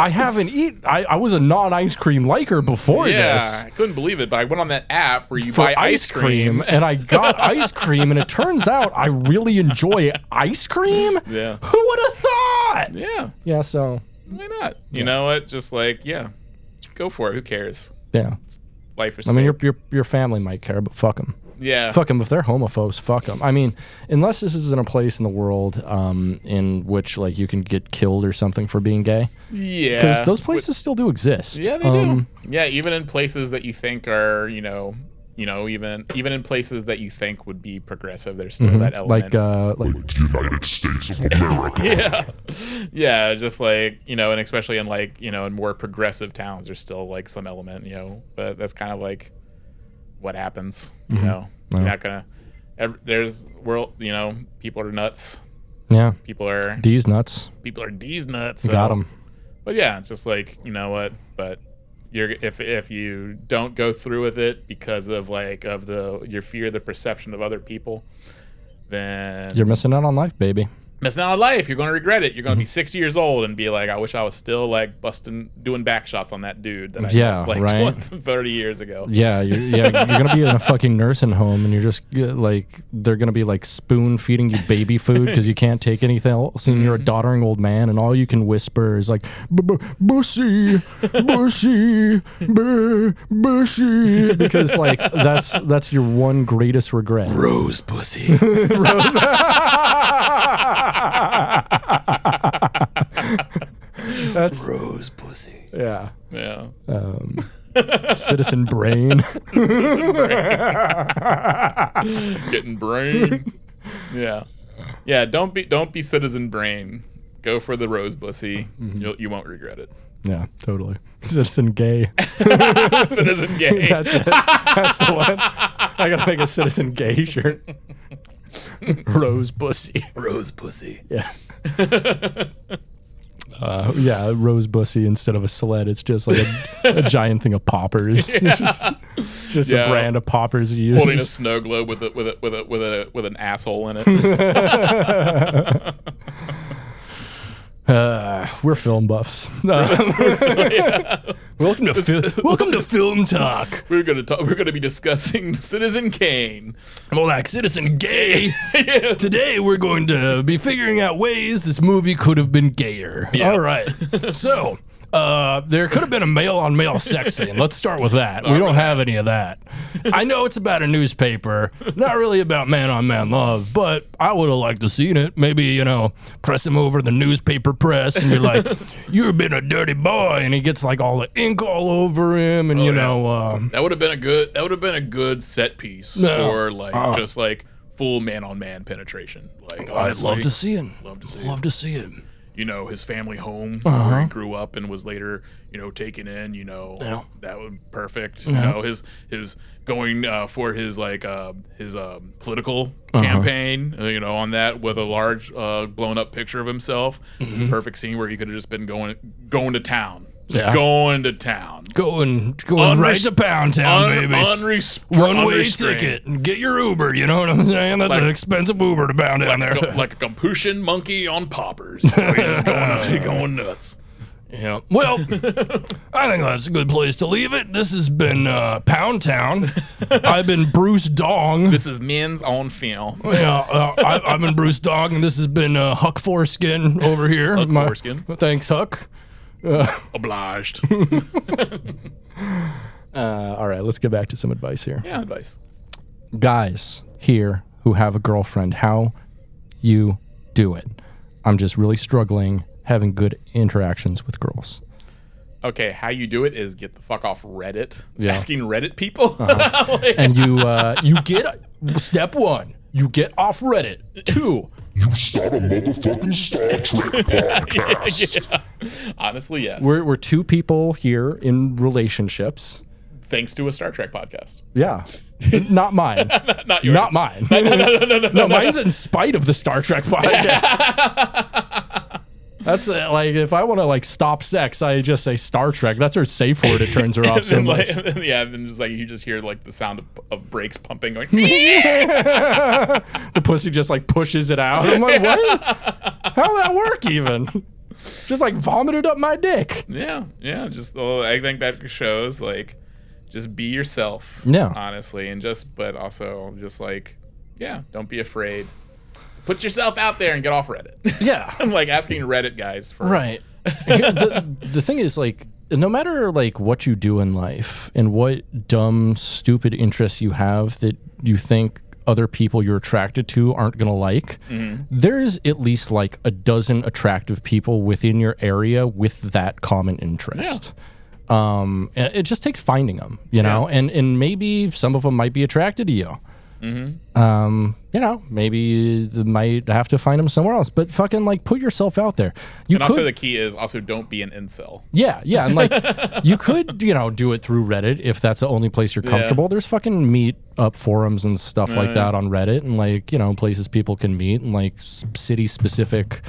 I haven't eaten. I, I was a non ice cream liker before Yeah, this. I couldn't believe it, but I went on that app where you For buy ice cream. and I <laughs> got ice cream, and it turns out I really enjoy ice cream. Yeah. Who would have thought? Yeah, Yeah, so why not? You know what? Just like yeah, go for it. Who cares? yeah. Life is. I mean, your your your family might care, but fuck them. Yeah, Fuck them if they're homophobes. Fuck them. I mean, unless this is in a place in the world um, in which like you can get killed or something for being gay, yeah. because those places still do exist. Yeah, they Um, do. Yeah, even in places that you think are, you know, you know, even even in places that you think would be progressive, there's still that element. Like uh, like United States of America. <laughs> yeah, yeah, just like you know, and especially in like you know, in more progressive towns, there's still like some element, you know, but that's kind of like what happens, you mm-hmm. know. You're not gonna. ev there's world, you know, people are nuts. yeah, People are D's nuts. people are D's nuts. So. Got 'em. But yeah, it's just like you know what, but. You're, if if you don't go through with it because of like of the your fear the perception of other people, then You're missing out on life, baby. Missing out on life. You're going to regret it. You're going to be Mm-hmm. 60 years old and be like, I wish I was still like busting, doing back shots on that dude that I Yeah, <laughs> met, like right. 20, <laughs> 30 years ago. Yeah, you're, yeah, you're gonna be in a fucking nursing home, and you're just uh, like they're gonna be like spoon feeding you baby food because you can't take anything else, and you're a doddering old man, and all you can whisper is like "Bu- bu- "Bussy, <laughs> Bussy, bu- Bussy," because like that's that's your one greatest regret. Rose pussy. That's Rose pussy. yeah, Yeah. <laughs> Citizen Brain. Getting brain. yeah. Yeah. Don't be don't be citizen brain. Go for the rose pussy. Mm-hmm. You'll, you won't regret it. yeah, totally. Citizen Gay. <laughs> citizen gay. That's it. That's the one. I gotta make a Citizen Gay shirt. <laughs> Rose Bussy. Rose pussy. Yeah. <laughs> Uh, yeah, rose bussy instead of a sled. It's just like a, a <laughs> giant thing of poppers. It's just, just Yeah. a brand of poppers he uses. Holding a snow globe with a, with a, with a, with a, with an asshole in it. Uh, we're film buffs. <laughs> Uh, <laughs> welcome to fil- welcome to film talk. we're gonna talk. We're gonna be discussing <laughs> Citizen Kane. More like Citizen Gay. Today we're going to be figuring out ways this movie could have been gayer. All right. So, uh, there could have been a male on male sex scene. <laughs> Let's start with that. we don't have any of that. I know it's about a newspaper, not really about man on man love, but I would have liked to seen it. Maybe, you know, press him over the newspaper press and you're <laughs> like, You've been a dirty boy. And he gets like all the ink all over him. And, you yeah. know, uh, That would have been a good. That would have been a good set piece No. for like just like full man on man penetration. Like I'd honestly, love to see it. Love to see Love to see it. You know his family home Uh-huh. where he grew up and was later you know taken in. You know Yeah. that would be perfect. You know his his going uh, for his like uh, his um, political Uh-huh. campaign. Uh, you know on that with a large uh, blown up picture of himself. Mm-hmm. Perfect scene where he could have just been going going to town. Just Yeah. going to town. Going, going right to Pound Town, Un- baby. unres- One way ticket and get your Uber. You know what I'm saying? That's Like- an expensive Uber to Pound Town like, there. a, like a Capuchin monkey on poppers. You <laughs> know, he's going, going nuts. yeah. Well, I think that's a good place to leave it. This has been uh, Pound Town. <laughs> I've been Bruce Dong. This is men's on film. yeah, uh, I, I've been Bruce Dong, and this has been uh, Huck Foreskin over here. Huck My- Foreskin. Thanks, Huck. <laughs> Obliged. <laughs> Uh, all right, let's get back to some advice here. Yeah, advice. guys here who have a girlfriend how you do it. I'm just really struggling having good interactions with girls. Okay, how you do it is get the fuck off Reddit. Yeah. Asking Reddit people. <laughs> And you uh, you get step 1, you get off Reddit. 2, You start a motherfucking Star <laughs> Trek podcast. Honestly, yes. we're we're two people here in relationships. Thanks to a Star Trek podcast. Yeah. <laughs> Not mine. <laughs> Not yours. Not mine. no, no, no, no, no, no, mine's in spite of the Star Trek podcast. That's uh, like if I want to like stop sex, I just say Star Trek. That's her safe word. It turns her <laughs> off so much. like, <laughs> yeah, and then just like you just hear like the sound of, of brakes pumping going. <laughs> the pussy just like pushes it out. I'm like, what? How'd that work even? Just like vomited up my dick. yeah, yeah. Just well, I think that shows like just be yourself. Yeah. honestly, and just but also just like yeah, don't be afraid. Put yourself out there and get off Reddit. <laughs> Yeah. I'm like asking Reddit guys for Right. The, the thing is like no matter like what you do in life and what dumb stupid interests you have that you think other people you're attracted to aren't going to like there's at least like a dozen attractive people within your area with that common interest um it just takes finding them you know and and maybe some of them might be attracted to you um, you know, maybe you might have to find them somewhere else. But fucking like put yourself out there. You And could, also the key is also don't be an incel. yeah, yeah, and like <laughs> you could, you know, do it through Reddit if that's the only place you're comfortable. There's fucking meet up forums and stuff like that on Reddit, and like you know places people can meet and like city specific.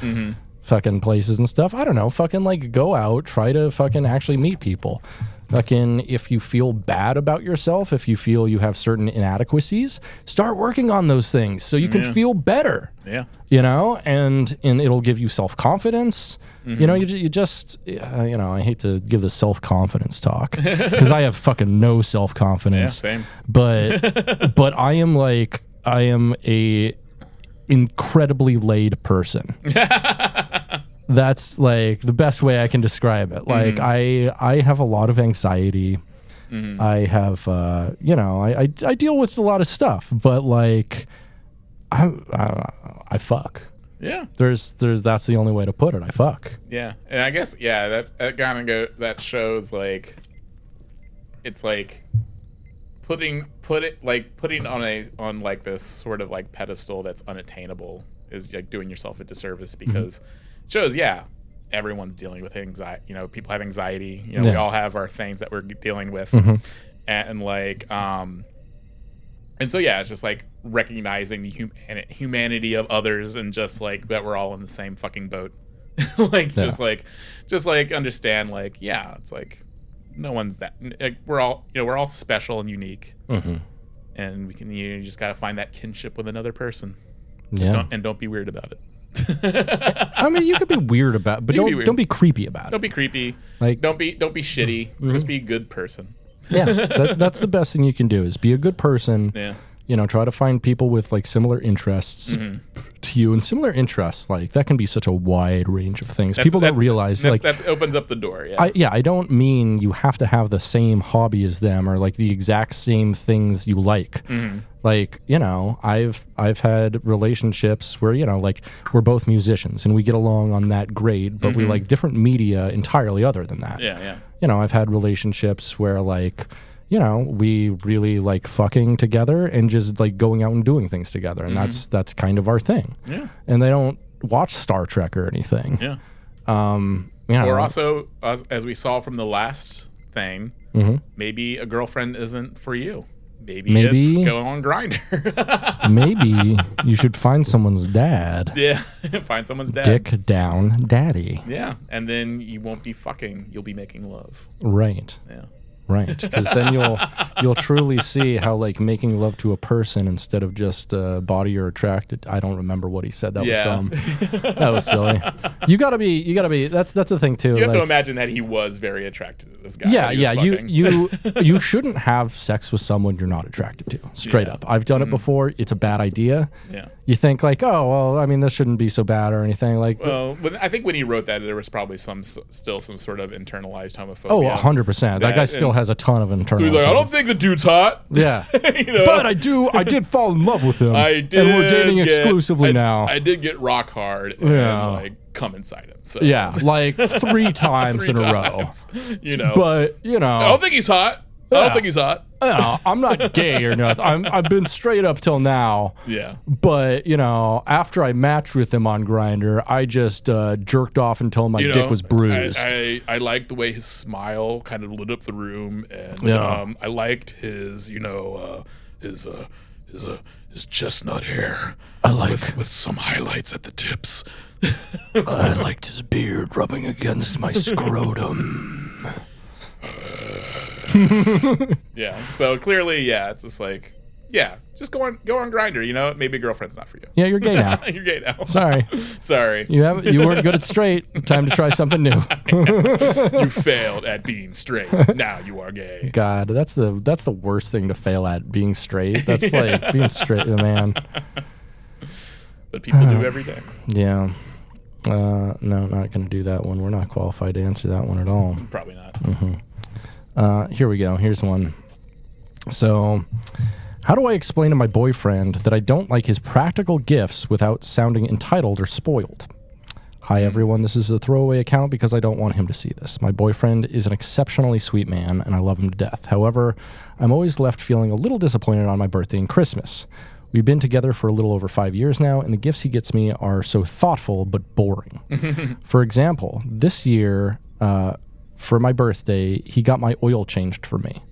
Fucking places and stuff. I don't know. Fucking like go out, try to fucking actually meet people. Fucking, if you feel bad about yourself, if you feel you have certain inadequacies, start working on those things so you can Yeah. feel better. Yeah. You know, and and it'll give you self confidence. You know, you, Mm-hmm. you just uh, you know, I hate to give the self confidence talk <laughs> because I have fucking no self Yeah. confidence Same. but <laughs> but I am like I am a incredibly laid person. <laughs> That's like the best way I can describe it. Like I I have a lot of anxiety. I have uh you know, I, I I deal with a lot of stuff, but like I I, I fuck. Yeah. There's there's that's the only way to put it. I fuck. Yeah, and I guess yeah, that that kind of go that shows like it's like putting put it like putting on a on like this sort of like pedestal that's unattainable is like doing yourself a disservice Mm-hmm. because it shows yeah everyone's dealing with anxiety you know people have anxiety you know we Yeah. Mm-hmm. all have our things that we're dealing with and like um and so yeah, it's just like recognizing the hum- humanity of others and just like that we're all in the same fucking boat. <laughs> like just like just like understand like yeah, it's like no one's that like, we're all you know we're all special and unique. Mm-hmm. And we can you, just got to find that kinship with another person. Just Yeah. don't, and don't be weird about it. I mean, you could be weird about, but You don't be weird. don't be creepy about it. Don't it. be creepy. Like- Mm-hmm. don't be don't be shitty. Just be a good person. Yeah, that, that's the best thing you can do is be a good person. Yeah. You know try to find people with like similar interests Mm-hmm. to you and similar interests like that can be such a wide range of things That's- people don't realize like that opens up the door. Yeah. I, yeah i don't mean you have to have the same hobby as them or like the exact same things you like Mm-hmm. like you know i've i've had relationships where you know like we're both musicians and we get along on that great but we like different media entirely other than that Mm-hmm. yeah. Yeah. you know, I've had relationships where like, you know, we really like fucking together and just like going out and doing things together, and that's that's kind of our thing. Mm-hmm. Yeah. And they don't watch Star Trek or anything. Yeah. Um, you know, Or also, as, as we saw from the last thing, Mm-hmm. maybe a girlfriend isn't for you. Maybe, Maybe- it's go on grindr. <laughs> maybe you should find someone's dad. yeah, <laughs> find someone's dad. Dick down, daddy. Yeah, and then you won't be fucking. You'll be making love. Right. Yeah. Right, because then you'll you'll truly see how like making love to a person instead of just uh, body you're attracted. I don't remember what he said. That Yeah. was dumb. that was silly. You gotta be. You gotta be. That's that's the thing too. You have to imagine that he was very attracted to this guy. yeah, that he was yeah. You you <laughs> you shouldn't have sex with someone you're not attracted to. Straight Yeah. up. I've done it mm. before. It's a bad idea. Yeah. You think like, oh well, I mean, this shouldn't be so bad or anything. Like, Well, I think when he wrote that, there was probably some still some sort of internalized homophobia. oh, hundred percent. That That guy still has a ton of internal. So he's like, I don't think the dude's hot. <laughs> Yeah. <laughs> you know? But I do. I did fall in love with him. I did. and we're dating get- exclusively I- now. I did get rock hard and Yeah. like come inside him. So yeah, like <laughs> three times three in a row. <laughs> You know, But you know, I don't think he's hot. I don't think he's hot. know, I'm not <laughs> gay or nothing. I'm, I've been straight up till now. Yeah. But you know, after I matched with him on Grindr, I just uh, jerked off until my You dick was bruised. I, I, I liked the way his smile kind of lit up the room, and Yeah. um, I liked his, you know, uh, his uh, his uh, his chestnut hair. I like- with, with some highlights at the tips. <laughs> I liked his beard rubbing against my scrotum. <laughs> Yeah. So clearly, yeah, it's just like, yeah, just go on go on grindr. You know, maybe girlfriend's not for you. Yeah, you're gay now. <laughs> You're gay now. Sorry, Sorry, you have you weren't good at straight. Time to try something new. you failed at being straight. Now you are gay. God, that's the that's the worst thing to fail at. Being straight. That's like being straight, man. But people do uh, every day. Yeah. Uh, no, not going to do that one. We're not qualified to answer that one at all. Probably not. Mm-hmm. Uh, here we go. Here's one. So, how do I explain to my boyfriend that I don't like his practical gifts without sounding entitled or spoiled? Hi, everyone. This is a throwaway account because I don't want him to see this. My boyfriend is an exceptionally sweet man, and I love him to death. However, I'm always left feeling a little disappointed on my birthday and Christmas. We've been together for a little over five years now, and the gifts he gets me are so thoughtful but boring. <laughs> for example, this year, uh, for my birthday, he got my oil changed for me.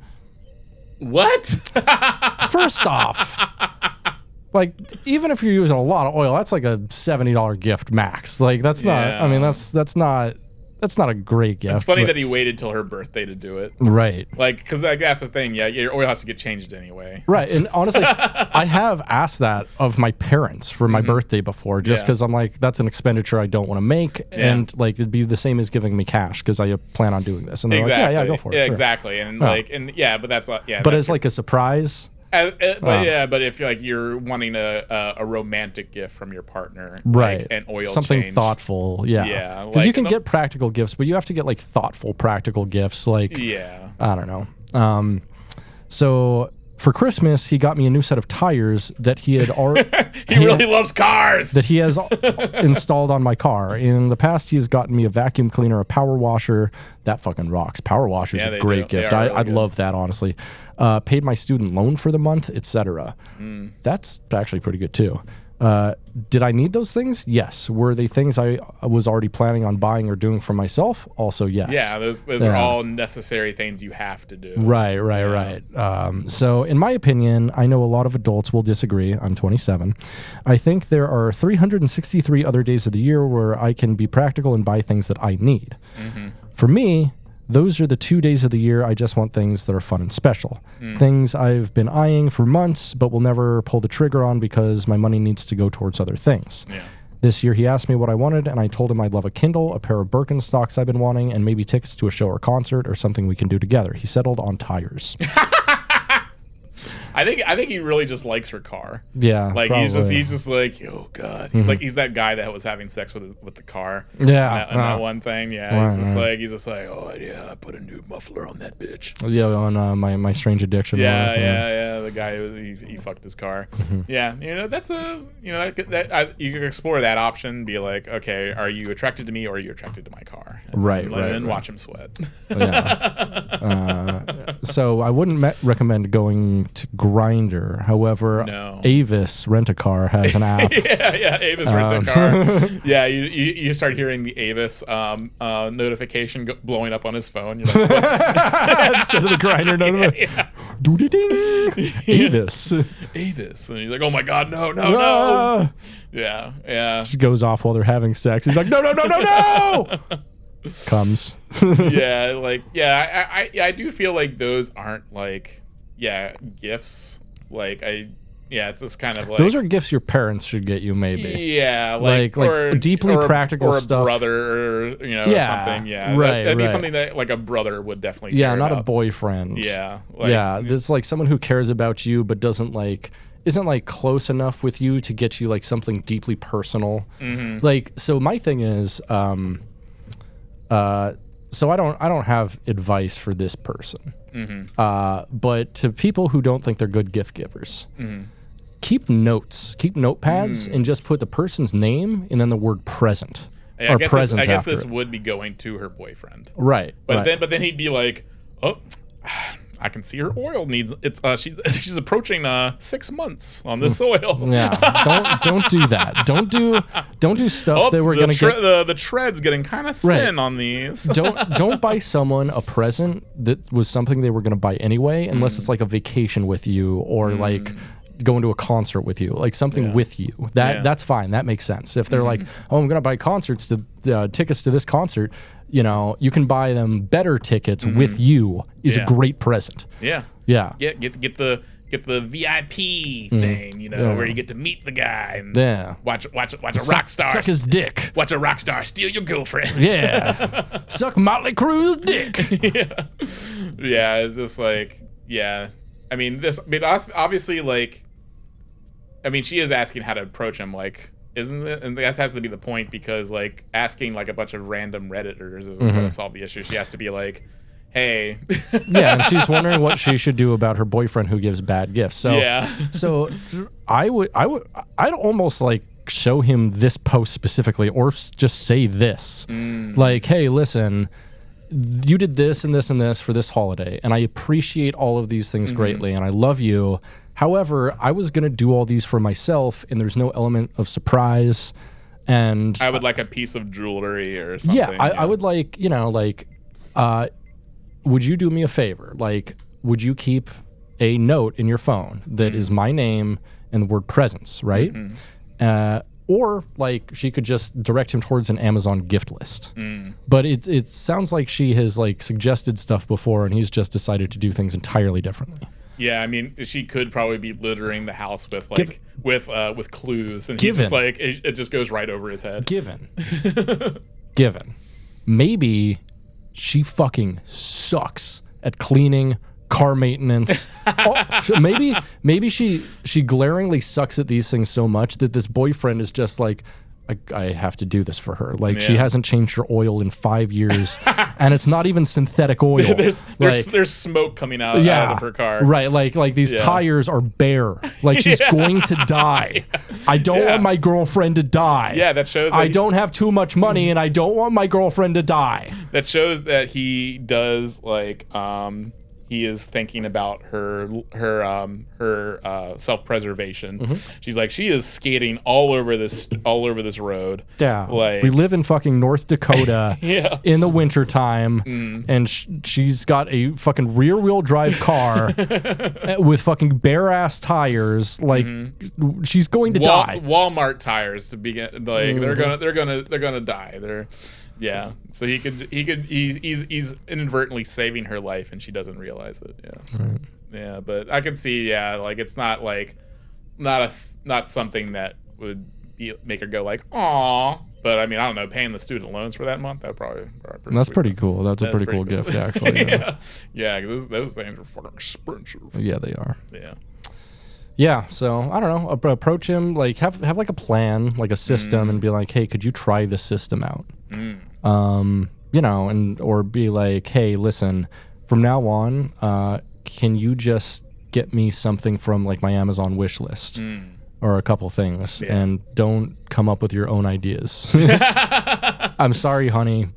What? <laughs> First off, like even if you're using a lot of oil, that's like a seventy dollar gift max. Like that's not. I mean, that's that's not that's not a great gift. It's funny but- that he waited till her birthday to do it. right. Like, because like, that's the thing. Yeah, your oil has to get changed anyway. Right. And <laughs> honestly, I have asked that of my parents for my birthday before, just Mm-hmm. Yeah. because I'm like, that's an expenditure I don't want to make. And like, it'd be the same as giving me cash because I plan on doing this. And they're Exactly. like, yeah, yeah, go for it. Yeah, sure." exactly. And like, and yeah, but that's uh, yeah. But that's as like a surprise, As, uh, but yeah, but if like you're wanting a, a a romantic gift from your partner, right? Like an oil something change, thoughtful, yeah. Yeah, Because you can get practical gifts, but you have to get like thoughtful practical gifts. Like Yeah, I don't know. Um, so for Christmas, he got me a new set of tires that he had already. <laughs> he really loves cars. that he has <laughs> installed on my car. In the past, he has gotten me a vacuum cleaner, a power washer. That fucking rocks. Power washer's Yeah, a great do. Gift. are I, really I'd love that honestly. Uh, paid my student loan for the month, etc. Mm. That's actually pretty good too. Uh, did I need those things? Yes. Were they things I was already planning on buying or doing for myself? Also, yes. yeah, those those are all necessary things you have to do. Right, right, right. Um, so, in my opinion, I know a lot of adults will disagree. I'm 27. I think there are 363 other days of the year where I can be practical and buy things that I need. For me, those are the two days of the year I just want things that are fun and special. Hmm. Things I've been eyeing for months, but will never pull the trigger on because my money needs to go towards other things. Yeah. This year, he asked me what I wanted, and I told him I'd love a Kindle, a pair of Birkenstocks I've been wanting, and maybe tickets to a show or concert or something we can do together. He settled on tires. <laughs> I think I think he really just likes her car. Yeah, Like he's just. Mm-hmm. he's just like oh god he's like he's that guy that was having sex with with the car Yeah, in that, in that uh, one thing yeah he's just right. like he's just like oh yeah I put a new muffler on that bitch yeah, on uh, my my strange addiction. yeah one, yeah yeah the guy who he, he fucked his car Mm-hmm. yeah you know that's a you know that, that I, you can explore that option be like okay are you attracted to me or are you attracted to my car and Right, then, right, and right. watch him sweat yeah. <laughs> Uh, so I wouldn't me- recommend going to Grindr. However, No. Avis Rent a Car has an app. <laughs> yeah, yeah, Avis rent a car. <laughs> yeah, you, you you start hearing the Avis um, uh, notification go- blowing up on his phone. You're like. <laughs> Instead of the Grindr notification. yeah, Doo-dee-ding. Avis Avis, and you're like, oh my god, no, no, no. Ah. Yeah, yeah, Just goes off while they're having sex. He's like, no, no, no, no, no. Comes. yeah. Like, yeah, I, I, I do feel like those aren't like, yeah, gifts. Like, I, yeah, it's just kind of like Those are gifts your parents should get you, maybe. Yeah, like Like- like deeply or practical or a stuff. brother, or, you know, Yeah, something. Yeah, right, That, would be something that like a brother would definitely. Yeah, not a boyfriend. Yeah, like, yeah, there's like someone who cares about you but doesn't like isn't like close enough with you to get you like something deeply personal. Mm-hmm. Like so my thing is um uh so I don't I don't have advice for this person. Mm-hmm. Uh but to people who don't think they're good gift givers. Mm-hmm. Keep notes, keep notepads, and just put the person's name and then the word present Yeah, I or guess this, I guess this it. would be going to her boyfriend, Right, but right. then but then he'd be like, oh. I can see her oil needs it's uh she's <laughs> she's approaching uh six months on this oil. yeah, don't don't do that. Don't do don't do stuff Oh, that we're the, gonna tre- get the the tread's getting kind of Right. thin on these. <laughs> don't don't buy someone a present that was something they were going to buy anyway unless Mm. it's like a vacation with you or like going to a concert with you like something with you that Yeah. Mm-hmm. that's fine that makes sense if they're like oh i'm going to buy concerts to uh, tickets to this concert you know you can buy them better tickets with you is Mm-hmm. Yeah. a great present yeah. yeah Get get get the get the VIP thing, you know, Mm. Yeah. where you get to meet the guy and Yeah. watch watch watch a rock star suck his dick watch a rock star steal your girlfriend. yeah <laughs> suck Mötley Crüe's dick <laughs> yeah, yeah. it's just like yeah. I mean this. I mean obviously like. I mean, she is asking how to approach him. Like, isn't it? And that has to be the point because like asking like a bunch of random redditors isn't Mm-hmm. going to solve the issue. She has to be like, hey, <laughs> yeah and she's wondering what she should do about her boyfriend who gives bad gifts so yeah, <laughs> So I would I would I'd almost like show him this post specifically or just say this. Like, "Hey, listen, you did this and this and this for this holiday and I appreciate all of these things greatly and I love you. However, I was going to do all these for myself and there's no element of surprise and I would like a piece of jewelry or something. yeah, I, I would like, you know, like, uh, would you do me a favor? Like, would you keep a note in your phone that is my name and the word presence, right? Uh, or like she could just direct him towards an Amazon gift list. But it it sounds like she has like suggested stuff before, and he's just decided to do things entirely differently. Yeah, I mean, she could probably be littering the house with like Give- with uh with clues, and he's Given. just like it, it just goes right over his head. Given, <laughs> given, maybe she fucking sucks at cleaning, car maintenance. <laughs> Oh, maybe maybe she she glaringly sucks at these things so much that this boyfriend is just like. I, I have to do this for her. Like she hasn't changed her oil in five years, <laughs> and it's not even synthetic oil. <laughs> there's there's Like- there's smoke coming out, out of her car. Right, like like these Yeah. tires are bare. Like she's <laughs> going to die. I don't Yeah. want my girlfriend to die. Yeah, that shows that I he- don't have too much money and I don't want my girlfriend to die. That shows that he does like um he is thinking about her her um her uh self preservation. Mm-hmm. She's like she is skating all over this all over this road. Yeah. Like we live in fucking North Dakota <laughs> Yeah. Mm. in the wintertime and sh- she's got a fucking rear wheel drive car <laughs> with fucking bare ass tires like she's going to Wal- die. Walmart tires to begin like they're Mm-hmm. gonna they're gonna they're gonna die. They're yeah. So he could he could he, he's he's inadvertently saving her life and she doesn't realize it. Yeah. Yeah, but I can see yeah, like it's not like not a not something that would be, make her go like aw. But I mean I don't know, paying the student loans for that month that probably, probably pretty That's pretty cool. That's a That's pretty, cool, cool. gift actually. <laughs> Yeah, yeah, yeah, 'cause those, those things are fucking expensive. yeah they are. Yeah, Yeah, so I don't know. Approach him like have have like a plan, like a system, Mm. and be like, hey, could you try this system out? Um, you know, and or be like, hey, listen, from now on, uh, can you just get me something from like my Amazon wish list? Or a couple things, Mm. Yeah. and don't come up with your own ideas. <laughs> I'm sorry, honey,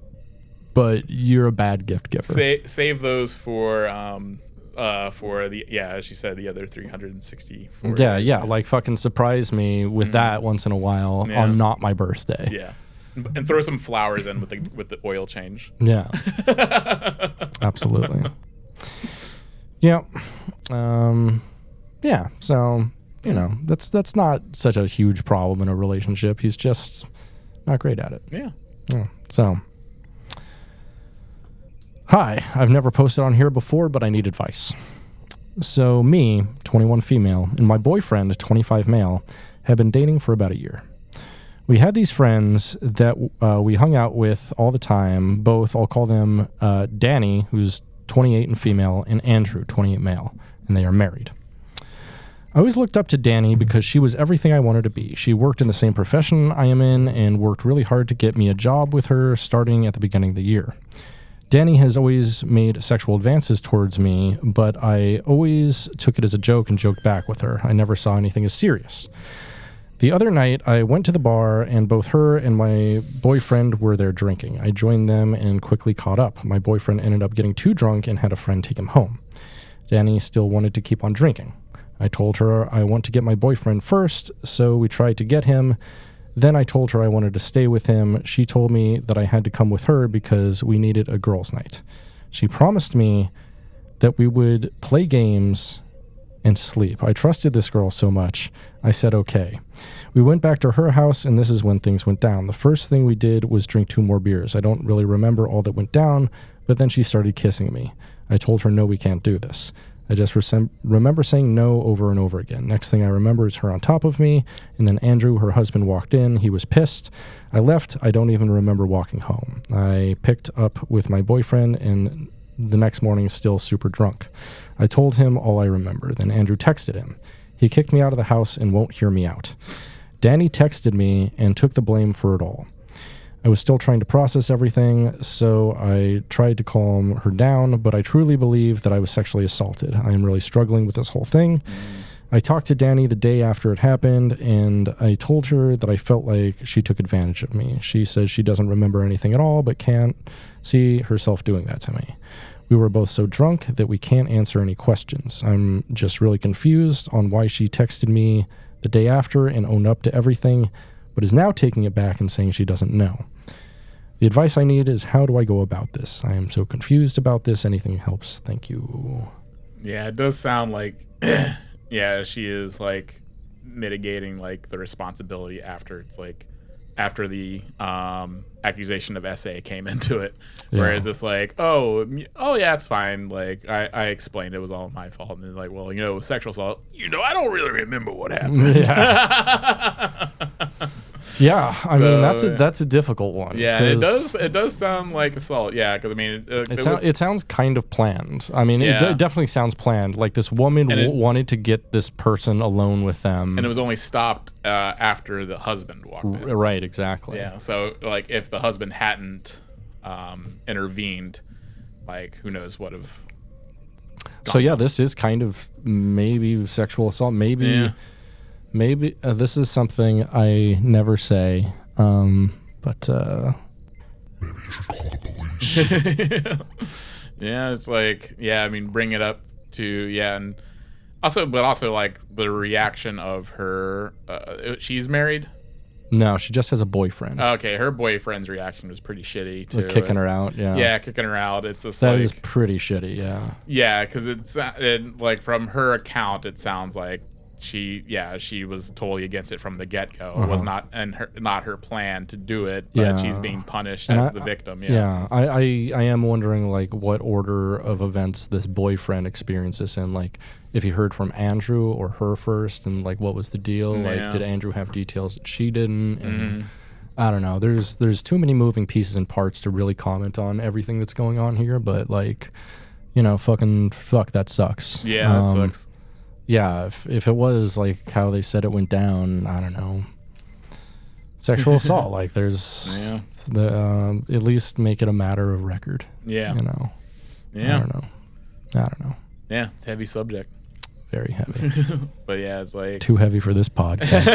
but you're a bad gift giver. Sa- save those for um uh for the yeah as she said the other 364 yeah, yeah, like fucking surprise me with that once in a while Mm. Yeah. on not my birthday. yeah and throw some flowers in with the with the oil change Yeah. <laughs> Absolutely. Yeah. Um yeah, so you know, that's that's not such a huge problem in a relationship. He's just not great at it. yeah Yeah. So Hi, I've never posted on here before, but I need advice. So me, 21 female, and my boyfriend, 25 male, have been dating for about a year. We had these friends that uh, we hung out with all the time. Both, I'll call them uh, Danny, who's 28 and female, and Andrew, 28 male, and they are married. I always looked up to Danny because she was everything I wanted to be. She worked in the same profession I am in and worked really hard to get me a job with her starting at the beginning of the year. Danny has always made sexual advances towards me, but I always took it as a joke and joked back with her. I never saw anything as serious. The other night, I went to the bar, and both her and my boyfriend were there drinking. I joined them and quickly caught up. My boyfriend ended up getting too drunk and had a friend take him home. Danny still wanted to keep on drinking. I told her I want to get my boyfriend first, so we tried to get him. Then I told her I wanted to stay with him. She told me that I had to come with her because we needed a girls' night. She promised me that we would play games and sleep. I trusted this girl so much. I said okay. We went back to her house, and this is when things went down. The first thing we did was drink two more beers. I don't really remember all that went down, but then she started kissing me. I told her, no, we can't do this. I just resem- remember saying no over and over again. Next thing I remember is her on top of me, and then Andrew, her husband, walked in. He was pissed. I left. I don't even remember walking home. I picked up with my boyfriend, and the next morning, still super drunk. I told him all I remember. Then Andrew texted him. He kicked me out of the house and won't hear me out. Danny texted me and took the blame for it all. I was still trying to process everything, so I tried to calm her down, but I truly believe that I was sexually assaulted. I am really struggling with this whole thing. I talked to Danny the day after it happened, and I told her that I felt like she took advantage of me. She says she doesn't remember anything at all, but can't see herself doing that to me. We were both so drunk that we can't answer any questions. I'm just really confused on why she texted me the day after and owned up to everything, but is now taking it back and saying she doesn't know. The advice I need is how do I go about this? I am so confused about this. Anything helps. Thank you. yeah it does sound like <clears throat> yeah she is like mitigating like the responsibility after it's like after the um, accusation of SA came <laughs> into it. Whereas it's like, oh, oh yeah, it's fine. Like I, I explained it was all my fault, and like, well, you know, sexual assault. You know, I don't really remember what happened. <laughs> Yeah. <laughs> yeah. I mean, that's a that's a difficult one. Yeah, it does. It does sound like assault. Yeah, because I mean, it, it, It, it was, it sounds kind of planned. I mean, it Yeah. d- definitely sounds planned. Like this woman it- w- wanted to get this person alone with them. and it was only stopped uh, after the husband walked in. right, exactly. Yeah. So like, if the husband hadn't um, intervened, like, who knows what have. So yeah, this is kind of maybe sexual assault. Maybe, Yeah. Maybe uh, this is something I never say. Um, but uh, <laughs> Yeah, it's like yeah. I mean, bring it up to yeah, and also, but also like the reaction of her. Uh, she's married. no, she just has a boyfriend. Okay, her boyfriend's reaction was pretty shitty too. kicking her out. Yeah. Yeah, kicking her out. It's just That like is pretty shitty. Yeah. yeah, because it's uh, it, like from her account, it sounds like she yeah she was totally against it from the get go. It was not and her not her plan to do it, but Uh-huh. Yeah. she's being punished And as I- the victim. Yeah. Yeah, I, I I am wondering like what order of events this boyfriend experiences in. Like if he heard from Andrew or her first, and like what was the deal? Yeah. Like did Andrew have details that she didn't? And Mm-hmm. I don't know. There's there's too many moving pieces and parts to really comment on everything that's going on here. But like, you know, fucking fuck, that sucks. Yeah, that Um, sucks. Yeah, if if it was like how they said it went down, I don't know. Sexual <laughs> assault, like there's Yeah. the um, at least make it a matter of record. Yeah. You know, Yeah, I don't know. I don't know. Yeah. It's a heavy subject. Very heavy. <laughs> But yeah, it's like Too heavy for this podcast.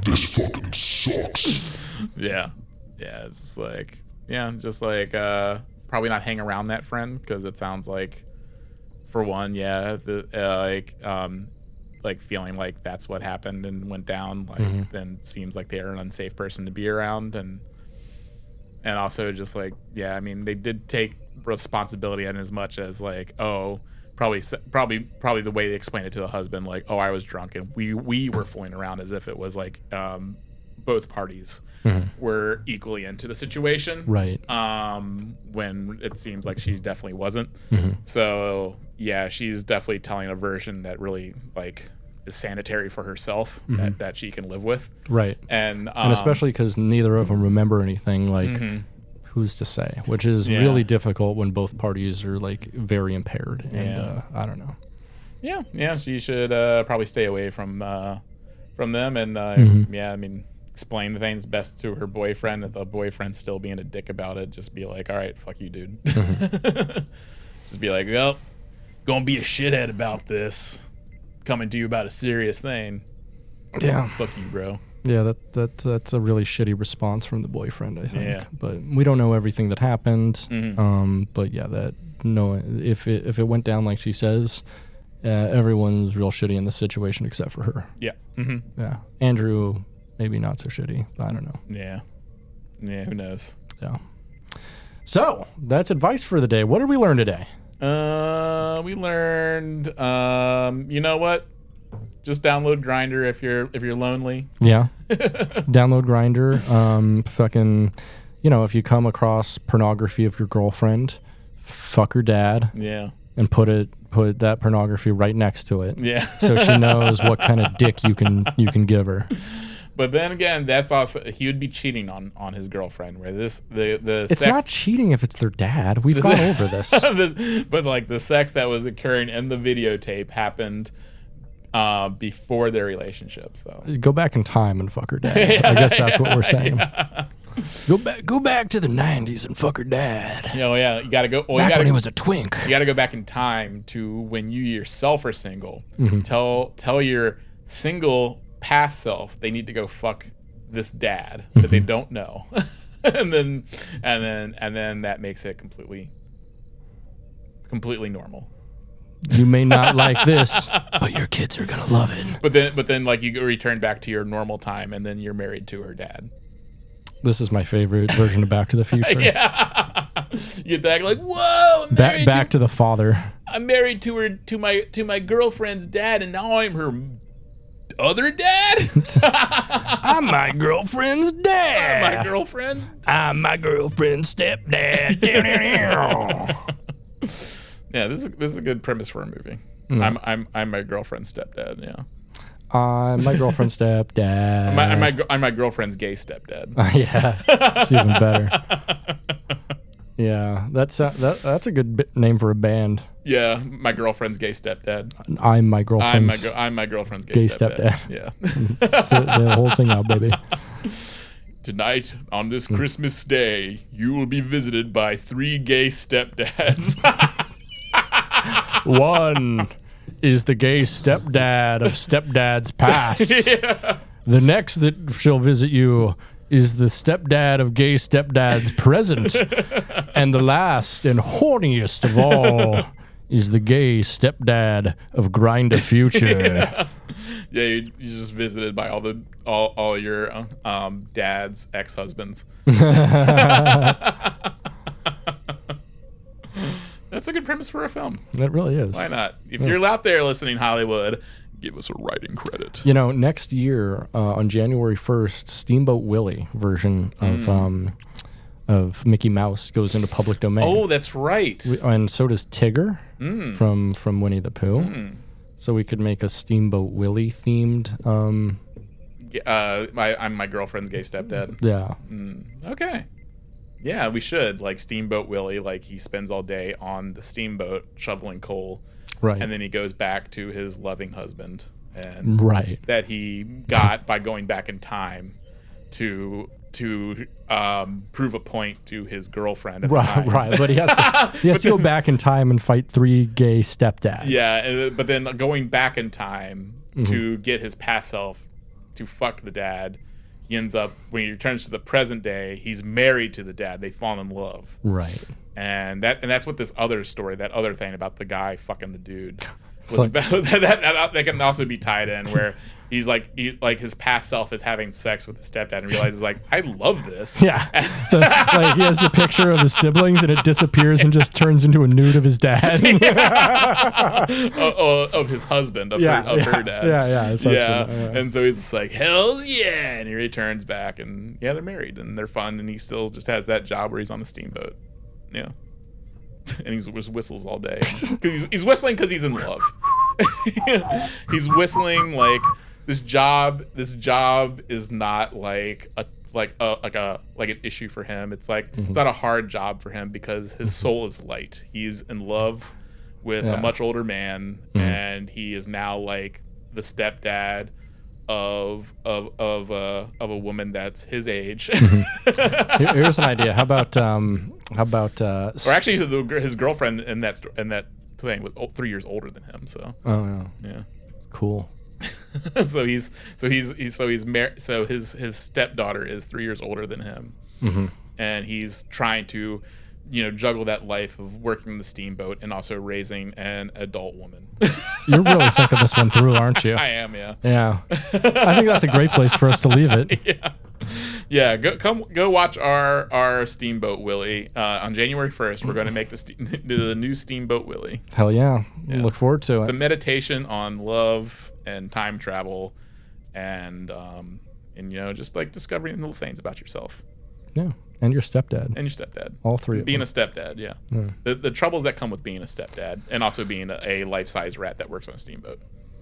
<laughs> This fucking sucks. yeah. Yeah, it's like yeah, just like uh probably not hang around that friend because it sounds like for one, yeah, the uh, like um like feeling like that's what happened and went down like then seems like they're an unsafe person to be around. And and also just like yeah i mean they did take responsibility in as much as like oh probably probably probably the way they explained it to the husband like oh i was drunk and we we were fooling around as if it was like um both parties were equally into the situation right. um, when it seems like she definitely wasn't. Mm-hmm. So yeah, she's definitely telling a version that really like is sanitary for herself that, that she can live with, Right. and um, Mm-hmm. And especially because neither of them remember anything. Like, who's to say? Which is Mm-hmm. Yeah. really difficult when both parties are like very impaired. And Yeah. uh, I don't know. yeah, yeah, so you should uh, probably stay away from uh, from them, and uh, Mm-hmm. yeah, I mean. Explain things best to her boyfriend. that the boyfriend's still being a dick about it, just be like, "All right, fuck you, dude." Mm-hmm. <laughs> just be like, "Well, gonna be a shithead about this. Coming to you about a serious thing. Yeah. Fuck you, bro." Yeah, that that that's a really shitty response from the boyfriend, I think. Yeah. Mm-hmm. But we don't know everything that happened. Um, but yeah, that no, if it if it went down like she says, uh, everyone's real shitty in this situation except for her. Yeah. hmm Yeah, Andrew maybe not so shitty. But I don't know. Yeah. Yeah. Who knows? Yeah. So that's advice for the day. What did we learn today? Uh, we learned. Um, you know what? Just download Grindr if you're if you're lonely. Yeah. <laughs> Download Grindr. Um, fucking, you know, if you come across pornography of your girlfriend, fuck her dad Yeah. and put it put that pornography right next to it. Yeah. so she knows what kind of dick you can you can give her. <laughs> but then again, that's also he would be cheating on on his girlfriend. Where this the the It's sex. not cheating if it's their dad. We've gone <laughs> over this. <laughs> this- but like the sex that was occurring in the videotape happened uh, before their relationship. So Go back in time and fuck her dad. <laughs> I guess that's what we're saying. Go back go back to the nineties and fuck her dad. you know, yeah, you gotta go. Well, you Back gotta when he was a twink. you got to go back in time to when you yourself are single. Mm-hmm. Tell tell your single past self they need to go fuck this dad that Mm-hmm. they don't know, <laughs> and then and then and then that makes it completely completely normal. You may not like this, <laughs> but your kids are gonna love it. But then but then like you return back to your normal time, and then you're married to her dad. This is my favorite version of Back to the <laughs> Future. Yeah, you get back like whoa, Back back to to the father. I'm married to her to my to my girlfriend's dad, and now I'm her other dad? <laughs> I'm my girlfriend's dad. My girlfriend's. I'm my girlfriend's stepdad. <laughs> <laughs> Yeah, this is this is a good premise for a movie. Hmm. I'm I'm I'm my girlfriend's stepdad. Yeah, I'm my girlfriend's stepdad. my, I'm my I'm my girlfriend's gay stepdad. yeah, it's even better. Yeah, that's a, that, that's a good bi- name for a band. Yeah, my girlfriend's gay stepdad. I'm my I'm my girlfriend's. gir- I'm my girlfriend's gay, Gay stepdad. Yeah. Say <laughs> the whole thing out, baby. Tonight on this Hmm. Christmas day, you will be visited by three gay stepdads. <laughs> One is the gay stepdad of stepdad's past. <laughs> The next that she'll visit you is the stepdad of gay stepdad's present. <laughs> and the last and horniest of all is the gay stepdad of Grindr Future. <laughs> yeah, you, you're just visited by all the all all your um, dad's ex husbands. <laughs> That's a good premise for a film. That really is. Why not? If you're out there listening, Hollywood, give us a writing credit. You know, next year uh, on January first, Steamboat Willie version of um, of Mickey Mouse goes into public domain. Oh, that's right. and so does Tigger from from Winnie the Pooh. So we could make a Steamboat Willie themed. Um, Uh, my, I'm my girlfriend's gay stepdad. yeah, Okay. Yeah, we should. Like Steamboat Willie, like he spends all day on the steamboat shoveling coal, right, and then he goes back to his loving husband, and right. that he got by going back in time to to um, prove a point to his girlfriend at the Right, time. right, but he has to <laughs> he has to go back in time and fight three gay stepdads. Yeah, but then going back in time Mm-hmm. to get his past self to fuck the dad, he ends up when he returns to the present day, he's married to the dad. They fall in love. right. and that and that's what this other story, that other thing about the guy fucking the dude, <laughs> was like- about. <laughs> that, that, that that can also be tied in where <laughs> he's like he, like his past self is having sex with his stepdad and realizes like I love this. <laughs> Yeah, <laughs> The- like he has the picture of his siblings and it disappears and just turns into a nude of his dad. <laughs> Of his husband, of, Yeah, her, of yeah, her dad. yeah, yeah, husband, yeah. And so he's just like, hell's yeah. And he returns back and yeah, they're married and they're fun. And he still just has that job where he's on the steamboat. Yeah. And he's just whistles all day. he's, he's whistling because he's in love. he's whistling like this job. This job is not like a like a like a like an issue for him. It's like Mm-hmm. it's not a hard job for him because his soul is light. He's in love with Yeah. Mm-hmm. a much older man, and he is now like the stepdad of of of uh, of a woman that's his age, Mm-hmm. <laughs> Here's an idea. How about um, how about uh, or actually the, his girlfriend in that in that thing was three years older than him. So oh yeah, yeah. cool. <laughs> so he's so he's, he's so he's mar- so his his stepdaughter is three years older than him, Mm-hmm. and he's trying to, you know, juggle that life of working the steamboat and also raising an adult woman. <laughs> You're really thinking this one through, aren't you? I am, yeah, Yeah, I think that's a great place for us to leave it. <laughs> yeah, <laughs> yeah. Go come go watch our our Steamboat Willie uh, on January first. We're going to make the ste- <laughs> the new Steamboat Willie. Hell yeah, look forward to it. It's a meditation on love and time travel, and um, and you know just like discovering little things about yourself. Yeah, and your stepdad. and your stepdad. All three of being a stepdad, yeah. The, the troubles that come with being a stepdad and also being a, a life size rat that works on a steamboat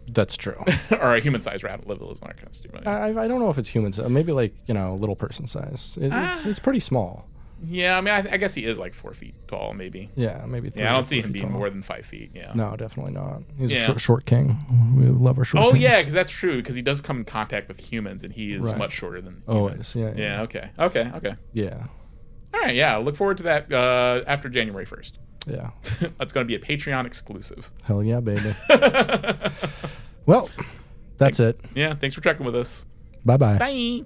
That's true. <laughs> or a human sized rat that lives on a kind of steamboat. I, I don't know if it's humans. uh, Maybe like you know, little person size. It, it's it's pretty small. yeah, I mean, I, I guess he is like four feet tall, maybe. Yeah, maybe. Three Yeah, I or don't see four him feet being tall. more than five feet. Yeah. No, definitely not. He's Yeah. a short, short king. We love our short. Oh kings. yeah, because that's true. Because he does come in contact with humans, and he is Right. much shorter than Always, humans. yeah, yeah. Yeah. Okay. Okay. Okay. yeah, All right. Yeah. Look forward to that uh, after January first. Yeah. <laughs> That's going to be a Patreon exclusive. Hell yeah, baby. <laughs> well, that's it. Yeah. Thanks for checking with us. Bye bye. Bye.